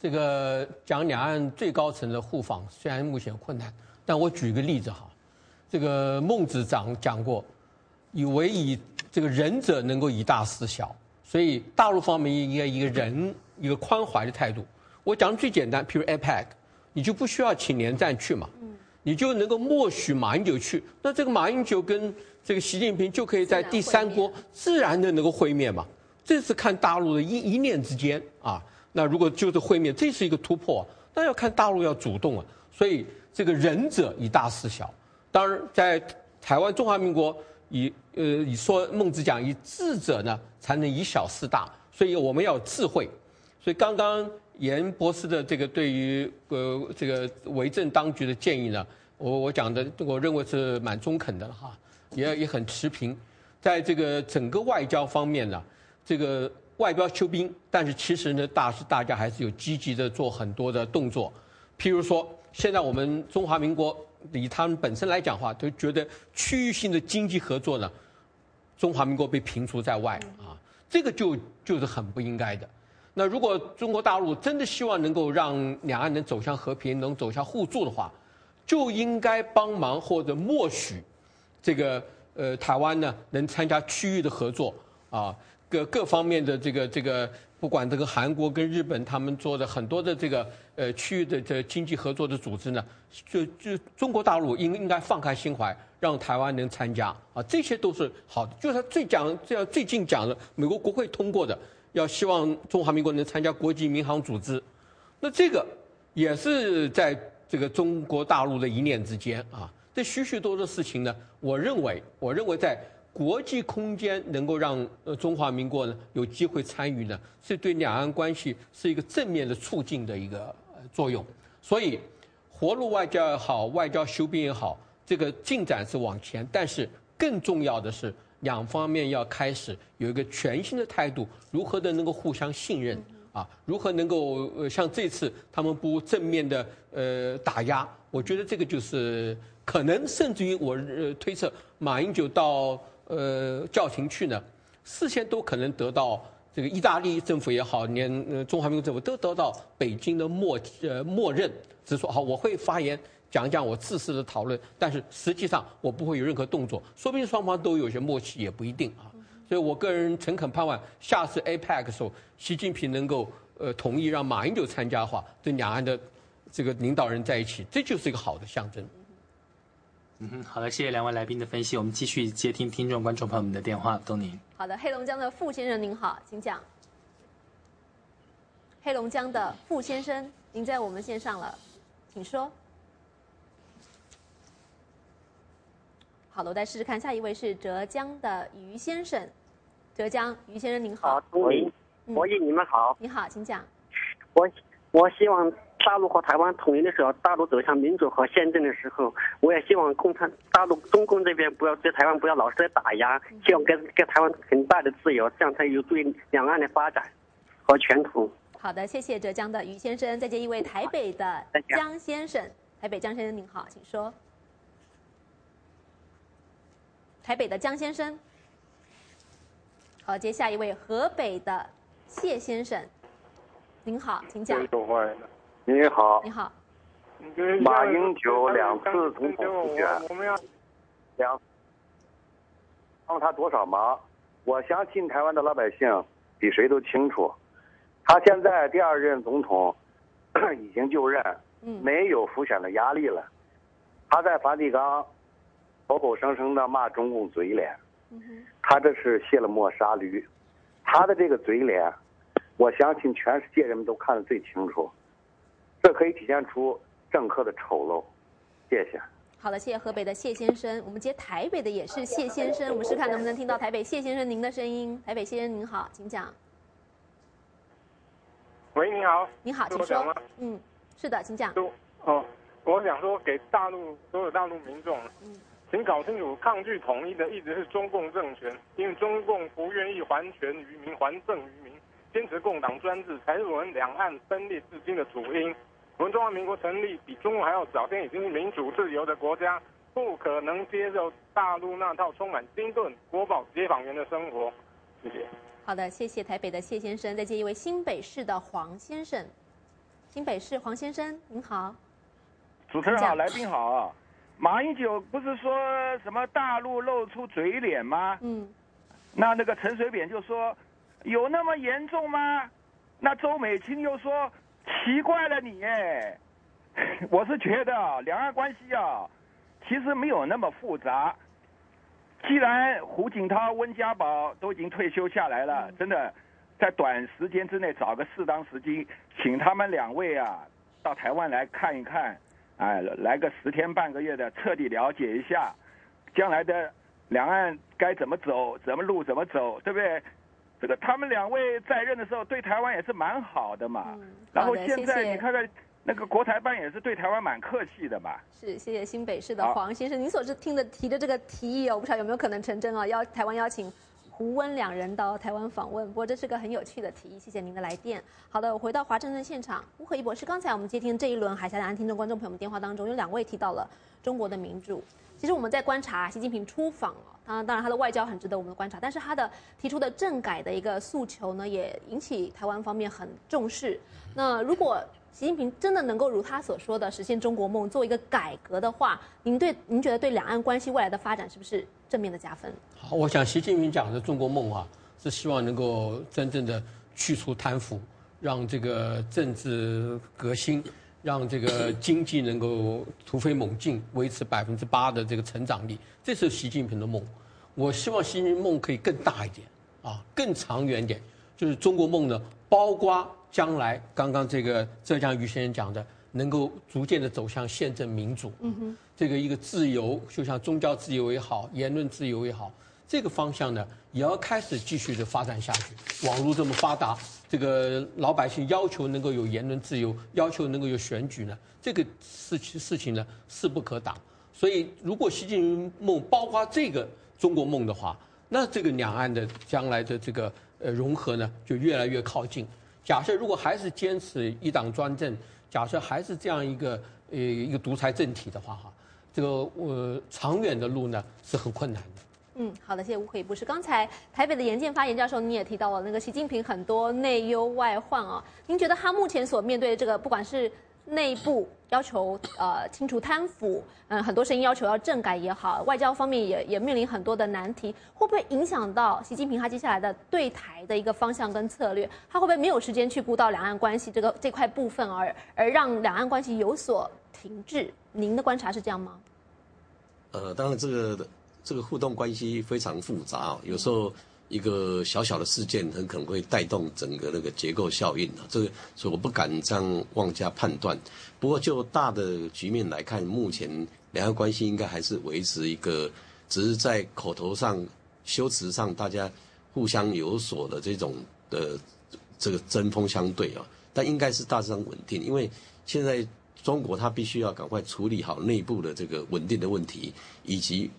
Speaker 5: 这个讲两岸最高层的互访，虽然目前困难，但我举个例子哈，这个孟子讲讲过，以为以这个仁者能够以大事小，所以大陆方面应该一个人一个宽怀的态度。我讲最简单，譬如 APEC，你就不需要请连战去嘛，你就能够默许马英九去，那这个马英九跟这个习近平就可以在第三国自然的能够会面嘛。这是看大陆的一一念之间啊。那如果就是会面，这是一个突破，那要看大陆要主动啊。所以这个仁者以大事小，当然在台湾中华民国以呃以说孟子讲以智者呢才能以小事大，所以我们要有智慧。所以刚刚严博士的这个对于呃这个为政当局的建议呢，我我讲的我认为是蛮中肯的了哈，也也很持平，在这个整个外交方面呢，这个。外标休兵，但是其实呢，大是大家还是有积极的做很多的动作，譬如说，现在我们中华民国以他们本身来讲话，都觉得区域性的经济合作呢，中华民国被平除在外啊，这个就就是很不应该的。那如果中国大陆真的希望能够让两岸能走向和平，能走向互助的话，就应该帮忙或者默许这个呃台湾呢能参加区域的合作啊。各各方面的这个这个，不管这个韩国跟日本他们做的很多的这个呃区域的这经济合作的组织呢，就就中国大陆应应该放开心怀，让台湾能参加啊，这些都是好的。就是他最讲这样最近讲的，美国国会通过的，要希望中华民国能参加国际民航组织，那这个也是在这个中国大陆的一念之间啊。这许许多多的事情呢，我认为我认为在。国际空间能够让呃中华民国呢有机会参与呢，是对两岸关系是一个正面的促进的一个作用。所以，活路外交也好，外交修兵也好，这个进展是往前。但是更重要的是，两方面要开始有一个全新的态度，如何的能够互相信任啊？如何能够呃像这次他们不正面的呃打压？我觉得这个就是可能，甚至于我呃推测马英九到。呃，教廷去呢，事先都可能得到这个意大利政府也好，连中华民国政府都得到北京的默呃默认，只说好我会发言讲讲我自私的讨论，但是实际上我不会有任何动作，说不定双方都有些默契也不一定啊。所以我个人诚恳盼望下次 APEC 的时候，习近平能够呃同意让马英九参加的话，这两岸的这个领导人在一起，这就是一个好的象征。
Speaker 3: 嗯哼，好的，谢谢两位来宾的分析。我们继续接听听众、观众朋友们的电话，东宁。
Speaker 1: 好的，黑龙江的傅先生您好，请讲。黑龙江的傅先生，您在我们线上了，请说。好的，我再试试看，下一位是浙江的于先生。浙江于先生您好。
Speaker 14: 好，东宁，博弈你们好。
Speaker 1: 你好，请讲。
Speaker 14: 我我希望。大陆和台湾统一的时候，大陆走向民主和宪政的时候，我也希望共产大陆中共这边不要对台湾不要老是在打压，希望给给台湾很大的自由，这样才有助于两岸的发展和前途。
Speaker 1: 好的，谢谢浙江的于先生。再见一位台北的江先生，台北江先生您好，请说。台北的江先生，好，接下一位河北的谢先生，您好，请讲。
Speaker 15: 你好，
Speaker 1: 你好。
Speaker 15: 马英九两次总统复选，两帮他多少忙？我相信台湾的老百姓比谁都清楚。他现在第二任总统 已经就任，没有复选的压力了。他在梵蒂冈口口声声的骂中共嘴脸，他这是卸了磨杀驴。他的这个嘴脸，我相信全世界人们都看得最清楚。这可以体现出政客的丑陋。谢谢。
Speaker 1: 好的，谢谢河北的谢先生。我们接台北的也是谢先生，我们试看能不能听到台北谢先生您的声音。台北谢先生您好，请讲。
Speaker 16: 喂，你好。
Speaker 1: 你好，请说。嗯，是的，请讲。
Speaker 16: 哦，我想说给大陆所有大陆民众，嗯，请搞清楚，抗拒统一的一直是中共政权，因为中共不愿意还权于民，还政于民。坚持共党专制才是我们两岸分裂至今的主因。我们中华民国成立比中国还要早，现在已经是民主自由的国家，不可能接受大陆那套充满金盾、国宝、街坊员的生活。谢谢。
Speaker 1: 好的，谢谢台北的谢先生。再接一位新北市的黄先生。新北市黄先生，您好。
Speaker 17: 主持人好，来宾好。马英九不是说什么大陆露出嘴脸吗？嗯。那那个陈水扁就说，有那么严重吗？那周美青又说，奇怪了你哎。我是觉得两岸关系啊，其实没有那么复杂。既然胡锦涛、温家宝都已经退休下来了，真的在短时间之内找个适当时机，请他们两位啊到台湾来看一看，哎，来个十天半个月的，彻底了解一下将来的两岸该怎么走，怎么路怎么走，对不对？这个他们两位在任的时候对台湾也是蛮好的嘛。然后现在你看看。那个国台办也是对台湾蛮客气的嘛。
Speaker 1: 是，谢谢新北市的黄先生，您所听的提的这个提议哦，我不知道有没有可能成真啊？邀台湾邀请胡温两人到台湾访问，不过这是个很有趣的提议。谢谢您的来电。好的，我回到华盛顿现场，吴可一博士，刚才我们接听这一轮海峡两岸听众观众朋友们电话当中，有两位提到了中国的民主。其实我们在观察习近平出访哦，啊当然他的外交很值得我们的观察，但是他的提出的政改的一个诉求呢，也引起台湾方面很重视。那如果习近平真的能够如他所说的实现中国梦，做一个改革的话，您对您觉得对两岸关系未来的发展是不是正面的加分？
Speaker 5: 好，我想习近平讲的中国梦啊，是希望能够真正的去除贪腐，让这个政治革新，让这个经济能够突飞猛进，维持百分之八的这个成长力，这是习近平的梦。我希望习近平梦可以更大一点啊，更长远点，就是中国梦呢，包括。将来，刚刚这个浙江于先生讲的，能够逐渐的走向宪政民主，嗯哼，这个一个自由，就像宗教自由也好，言论自由也好，这个方向呢，也要开始继续的发展下去。网络这么发达，这个老百姓要求能够有言论自由，要求能够有选举呢，这个事情事情呢势不可挡。所以，如果习近平梦包括这个中国梦的话，那这个两岸的将来的这个呃融合呢，就越来越靠近。假设如果还是坚持一党专政，假设还是这样一个呃一个独裁政体的话，哈，这个呃长远的路呢是很困难的。
Speaker 1: 嗯，好的，谢谢吴可以博士。刚才台北的严建发严教授，你也提到了那个习近平很多内忧外患啊，您觉得他目前所面对的这个，不管是内部要求呃清除贪腐，嗯，很多声音要求要政改也好，外交方面也也面临很多的难题，会不会影响到习近平他接下来的对台的一个方向跟策略？他会不会没有时间去顾到两岸关系这个这块部分，而而让两岸关系有所停滞？您的观察是这样吗？
Speaker 4: 呃，当然这个这个互动关系非常复杂，有时候。一个小小的事件很可能会带动整个那个结构效应啊，这个所以我不敢这样妄加判断。不过就大的局面来看，目前两岸关系应该还是维持一个，只是在口头上、修辞上大家互相有所的这种的这个针锋相对啊，但应该是大致上稳定。因为现在中国它必须要赶快处理好内部的这个稳定的问题，以及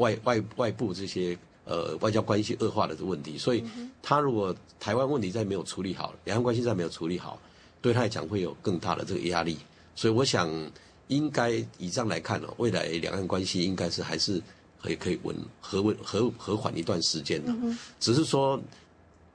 Speaker 4: 外外外部这些。呃，外交关系恶化的这个问题，所以他如果台湾问题再没有处理好，两岸关系再没有处理好，对他来讲会有更大的这个压力。所以我想，应该以这样来看哦，未来两岸关系应该是还是可以可以稳和稳和和缓一段时间的。只是说，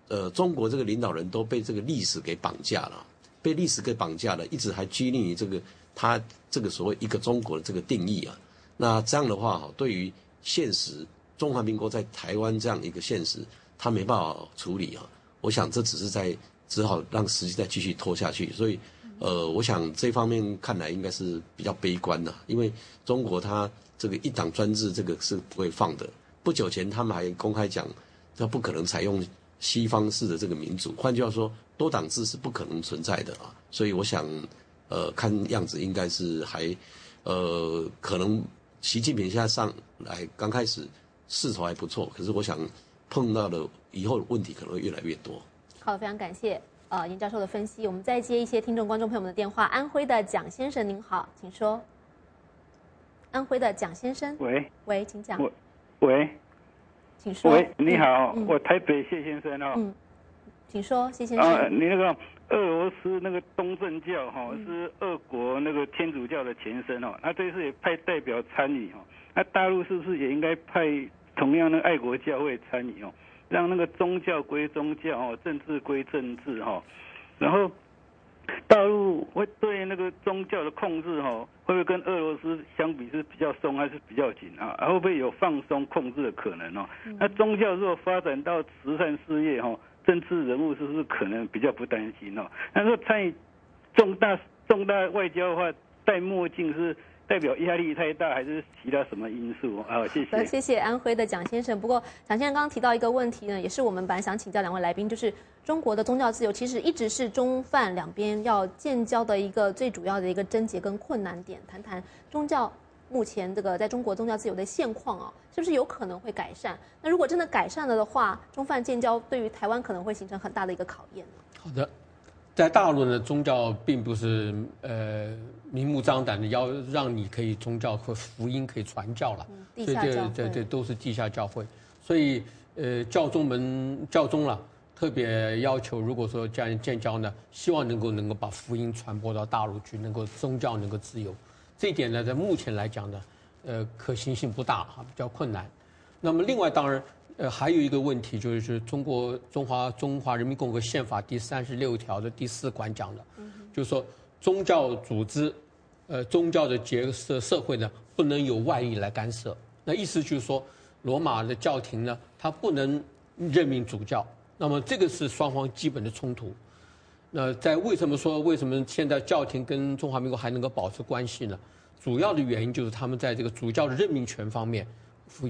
Speaker 4: 呃，中国这个领导人都被这个历史给绑架了，被历史给绑架了，一直还拘泥于这个他这个所谓一个中国的这个定义啊。那这样的话哈，对于现实。中华民国在台湾这样一个现实，他没办法处理啊。我想这只是在只好让时间再继续拖下去。所以，呃，我想这方面看来应该是比较悲观的，因为中国它这个一党专制这个是不会放的。不久前他们还公开讲，他不可能采用西方式的这个民主，换句话说，多党制是不可能存在的啊。所以我想，呃，看样子应该是还，呃，可能习近平现在上来刚开始。势头还不错，可是我想碰到的以后问题可能会越来越多。
Speaker 1: 好，非常感谢呃严教授的分析。我们再接一些听众观众朋友们的电话。安徽的蒋先生您好，请说。安徽的蒋先生，
Speaker 18: 喂
Speaker 1: 喂，请讲。
Speaker 18: 喂，
Speaker 1: 请说。
Speaker 18: 喂，你好，我台北谢先生哦。
Speaker 1: 嗯，请说，谢先生。
Speaker 18: 啊，你那个俄罗斯那个东正教哈是俄国那个天主教的前身哦，他这次也派代表参与哦。那大陆是不是也应该派同样的爱国教会参与哦，让那个宗教归宗教哦，政治归政治哈，然后大陆会对那个宗教的控制哈，会不会跟俄罗斯相比是比较松还是比较紧啊？会不会有放松控制的可能哦？那宗教如果发展到慈善事业哈，政治人物是不是可能比较不担心哦？但是参与重大重大外交的话，戴墨镜是？代表压力太大，还是其他什么因素啊？谢谢。
Speaker 1: 谢谢安徽的蒋先生。不过蒋先生刚刚提到一个问题呢，也是我们本来想请教两位来宾，就是中国的宗教自由其实一直是中梵两边要建交的一个最主要的一个症结跟困难点。谈谈宗教目前这个在中国宗教自由的现况啊，是不是有可能会改善？那如果真的改善了的话，中梵建交对于台湾可能会形成很大的一个考验呢？
Speaker 5: 好的。在大陆呢，宗教并不是呃明目张胆的要让你可以宗教和福音可以传教了，
Speaker 1: 地下教
Speaker 5: 对对都是地下教会，所以呃教宗们教宗了特别要求，如果说建建交呢，希望能够能够把福音传播到大陆去，能够宗教能够自由，这一点呢，在目前来讲呢，呃可行性不大哈，比较困难。那么另外当然。呃，还有一个问题就是中国中华中华人民共和国宪法第三十六条的第四款讲的，就是说宗教组织，呃，宗教的结社社会呢，不能有外力来干涉。那意思就是说，罗马的教廷呢，它不能任命主教。那么这个是双方基本的冲突。那在为什么说为什么现在教廷跟中华民国还能够保持关系呢？主要的原因就是他们在这个主教的任命权方面，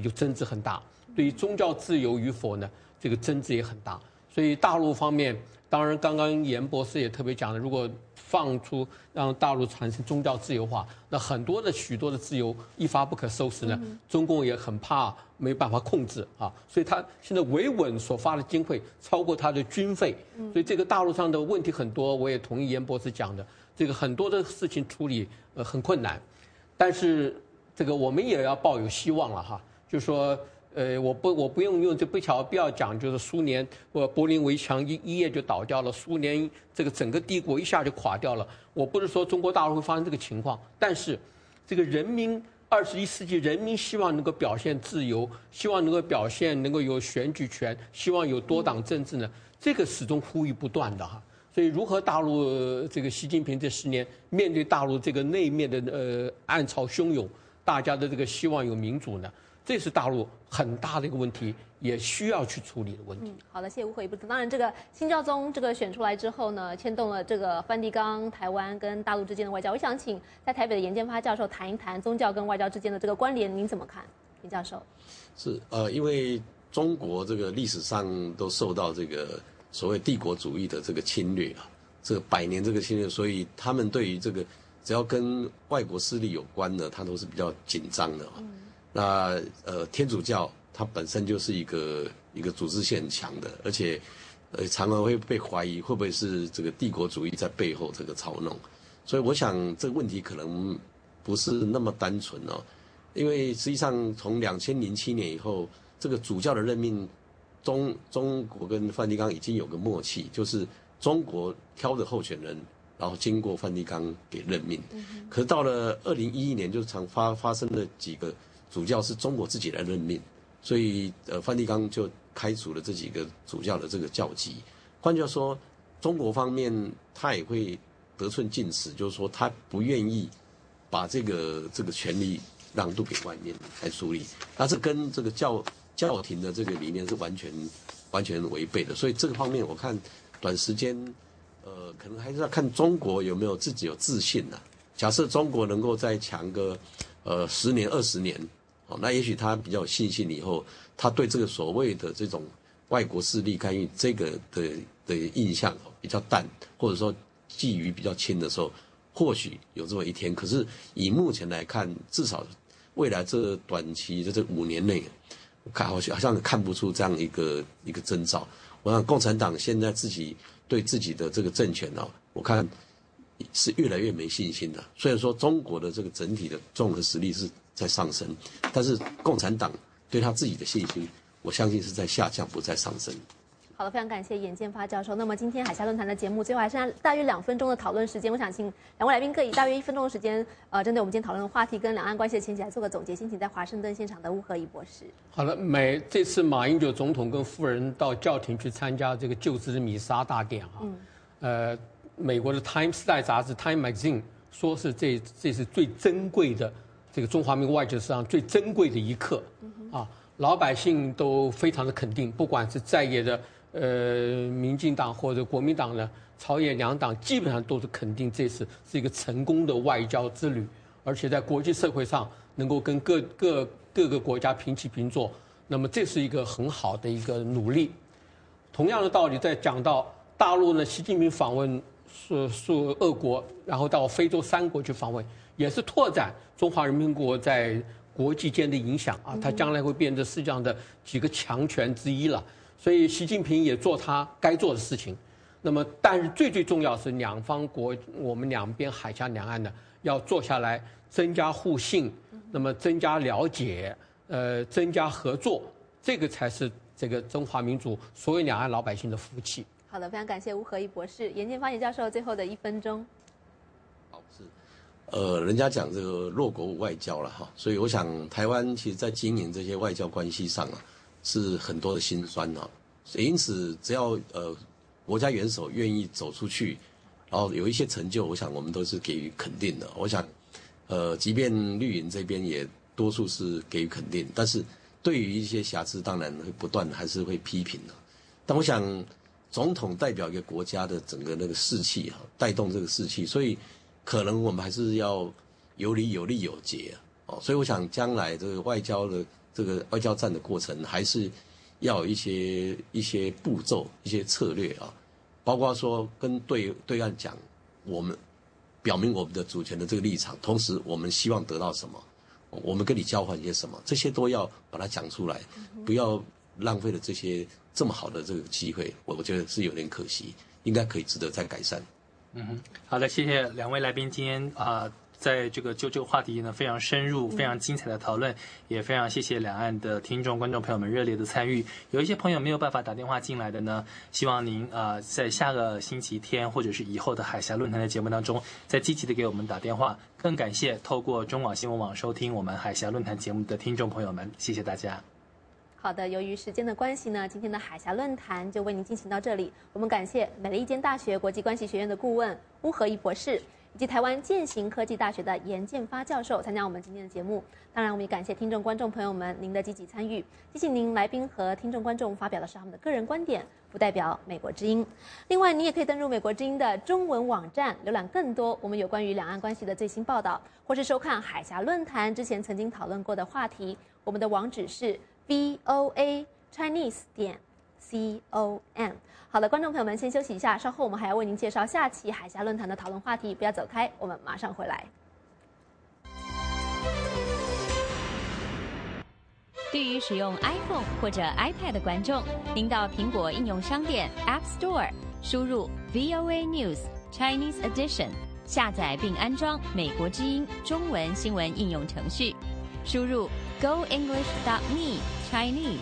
Speaker 5: 有争执很大。对于宗教自由与否呢，这个争执也很大。所以大陆方面，当然刚刚严博士也特别讲了，如果放出让大陆产生宗教自由化，那很多的许多的自由一发不可收拾呢。中共也很怕没办法控制啊，所以他现在维稳所发的经费超过他的军费，所以这个大陆上的问题很多。我也同意严博士讲的，这个很多的事情处理呃很困难，但是这个我们也要抱有希望了哈，就说。呃，我不，我不用用这不巧不要讲，就是苏联，我柏林围墙一一夜就倒掉了，苏联这个整个帝国一下就垮掉了。我不是说中国大陆会发生这个情况，但是，这个人民二十一世纪人民希望能够表现自由，希望能够表现能够有选举权，希望有多党政治呢，这个始终呼吁不断的哈。所以，如何大陆这个习近平这十年面对大陆这个内面的呃暗潮汹涌，大家的这个希望有民主呢？这是大陆很大的一个问题，也需要去处理的问题。
Speaker 1: 好的，谢谢吴会部长。当然，这个新教宗这个选出来之后呢，牵动了这个梵蒂冈、台湾跟大陆之间的外交。我想请在台北的严建发教授谈一谈宗教跟外交之间的这个关联，您怎么看？严教授
Speaker 4: 是呃，因为中国这个历史上都受到这个所谓帝国主义的这个侵略啊，这个百年这个侵略，所以他们对于这个只要跟外国势力有关的，他都是比较紧张的。那呃，天主教它本身就是一个一个组织性很强的，而且呃，常常会被怀疑会不会是这个帝国主义在背后这个操弄，所以我想这个问题可能不是那么单纯哦，因为实际上从两千零七年以后，这个主教的任命，中中国跟梵蒂冈已经有个默契，就是中国挑的候选人，然后经过梵蒂冈给任命，可是到了二零一一年，就常发发生了几个。主教是中国自己来任命，所以呃，梵蒂冈就开除了这几个主教的这个教籍。换句话说，中国方面他也会得寸进尺，就是说他不愿意把这个这个权利让渡给外面来处理，那这跟这个教教廷的这个理念是完全完全违背的。所以这个方面，我看短时间呃，可能还是要看中国有没有自己有自信呐。假设中国能够再强个呃十年二十年。哦，那也许他比较有信心，以后他对这个所谓的这种外国势力干预这个的的印象比较淡，或者说觊觎比较轻的时候，或许有这么一天。可是以目前来看，至少未来这短期的这五年内，看好像好像看不出这样一个一个征兆。我想共产党现在自己对自己的这个政权哦，我看是越来越没信心了。虽然说中国的这个整体的综合实力是。在上升，但是共产党对他自己的信心，我相信是在下降，不在上升。
Speaker 1: 好了，非常感谢严建发教授。那么今天海峡论坛的节目最后还剩下大约两分钟的讨论时间，我想请两位来宾各以大约一分钟的时间，呃，针对我们今天讨论的话题跟两岸关系的前景来做个总结。先请在华盛顿现场的吴和仪博士。
Speaker 5: 好了，美这次马英九总统跟夫人到教廷去参加这个救子弥撒大典啊，呃，美国的《Time》时代杂志《Time Magazine》说是这这是最珍贵的这个中华民国外交史上最珍贵的一刻，啊，老百姓都非常的肯定，不管是在野的呃民进党或者国民党呢，朝野两党基本上都是肯定这次是一个成功的外交之旅，而且在国际社会上能够跟各各各个国家平起平坐，那么这是一个很好的一个努力。同样的道理，在讲到大陆呢，习近平访问是是俄国，然后到非洲三国去访问，也是拓展中华人民共和国在国际间的影响啊，它将来会变成世界上的几个强权之一了。所以习近平也做他该做的事情。那么，但是最最重要是两方国，我们两边海峡两岸呢，要坐下来增加互信，那么增加了解，呃，增加合作，这个才是。这个中华民族所有两岸老百姓的福气。
Speaker 1: 好的，非常感谢吴和义博士、严建芳严教授最后的一分钟。
Speaker 4: 呃，人家讲这个弱国无外交了哈，所以我想台湾其实在经营这些外交关系上啊，是很多的辛酸啊。因此，只要呃国家元首愿意走出去，然后有一些成就，我想我们都是给予肯定的。我想，呃，即便绿营这边也多数是给予肯定，但是。对于一些瑕疵，当然会不断还是会批评的。但我想，总统代表一个国家的整个那个士气哈，带动这个士气，所以可能我们还是要有理有利有节哦。所以我想，将来这个外交的这个外交战的过程，还是要有一些一些步骤、一些策略啊，包括说跟对对岸讲，我们表明我们的主权的这个立场，同时我们希望得到什么。我们跟你交换些什么，这些都要把它讲出来，不要浪费了这些这么好的这个机会。我我觉得是有点可惜，应该可以值得再改善。
Speaker 3: 嗯哼，好的，谢谢两位来宾今天啊。在这个就这个话题呢，非常深入、非常精彩的讨论，也非常谢谢两岸的听众、观众朋友们热烈的参与。有一些朋友没有办法打电话进来的呢，希望您啊，在下个星期天或者是以后的海峡论坛的节目当中，再积极的给我们打电话。更感谢透过中广新闻网收听我们海峡论坛节目的听众朋友们，谢谢大家。
Speaker 1: 好的，由于时间的关系呢，今天的海峡论坛就为您进行到这里。我们感谢美利坚大学国际关系学院的顾问乌和一博士。以及台湾建行科技大学的严建发教授参加我们今天的节目。当然，我们也感谢听众观众朋友们您的积极参与。提醒您，来宾和听众观众发表的是他们的个人观点，不代表美国之音。另外，你也可以登入美国之音的中文网站，浏览更多我们有关于两岸关系的最新报道，或是收看海峡论坛之前曾经讨论过的话题。我们的网址是 v o a chinese 点 c o m。好的，观众朋友们，先休息一下，稍后我们还要为您介绍下期海峡论坛的讨论话题，不要走开，我们马上回来。
Speaker 19: 对于使用 iPhone 或者 iPad 的观众，您到苹果应用商店 App Store 输入 VOA News Chinese Edition，下载并安装美国之音中文新闻应用程序，输入 Go English Me Chinese，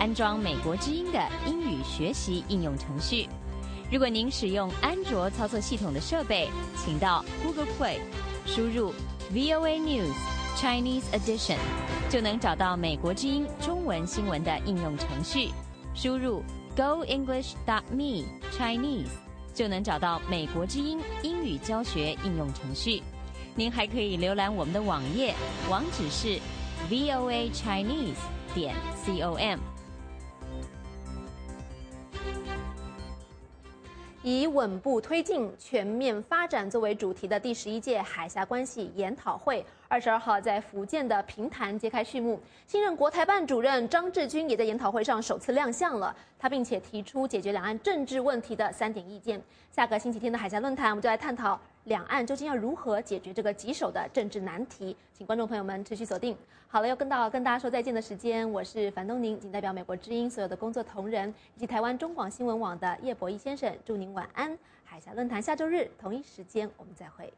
Speaker 19: 安装美国之音的英语学习应用程序。如果您使用安卓操作系统的设备，请到 Google Play 输入 VOA News Chinese Edition，就能找到美国之音中文新闻的应用程序。输入 Go English Me Chinese，就能找到美国之音英语教学应用程序。您还可以浏览我们的网页，网址是 VOA Chinese 点 com。
Speaker 1: 以稳步推进、全面发展作为主题的第十一届海峡关系研讨会，二十二号在福建的平潭揭开序幕。新任国台办主任张志军也在研讨会上首次亮相了，他并且提出解决两岸政治问题的三点意见。下个星期天的海峡论坛，我们就来探讨。两岸究竟要如何解决这个棘手的政治难题？请观众朋友们持续锁定。好了，又跟到跟大家说再见的时间，我是樊东宁，仅代表美国之音所有的工作同仁以及台湾中广新闻网的叶博弈先生，祝您晚安。海峡论坛下周日同一时间我们再会。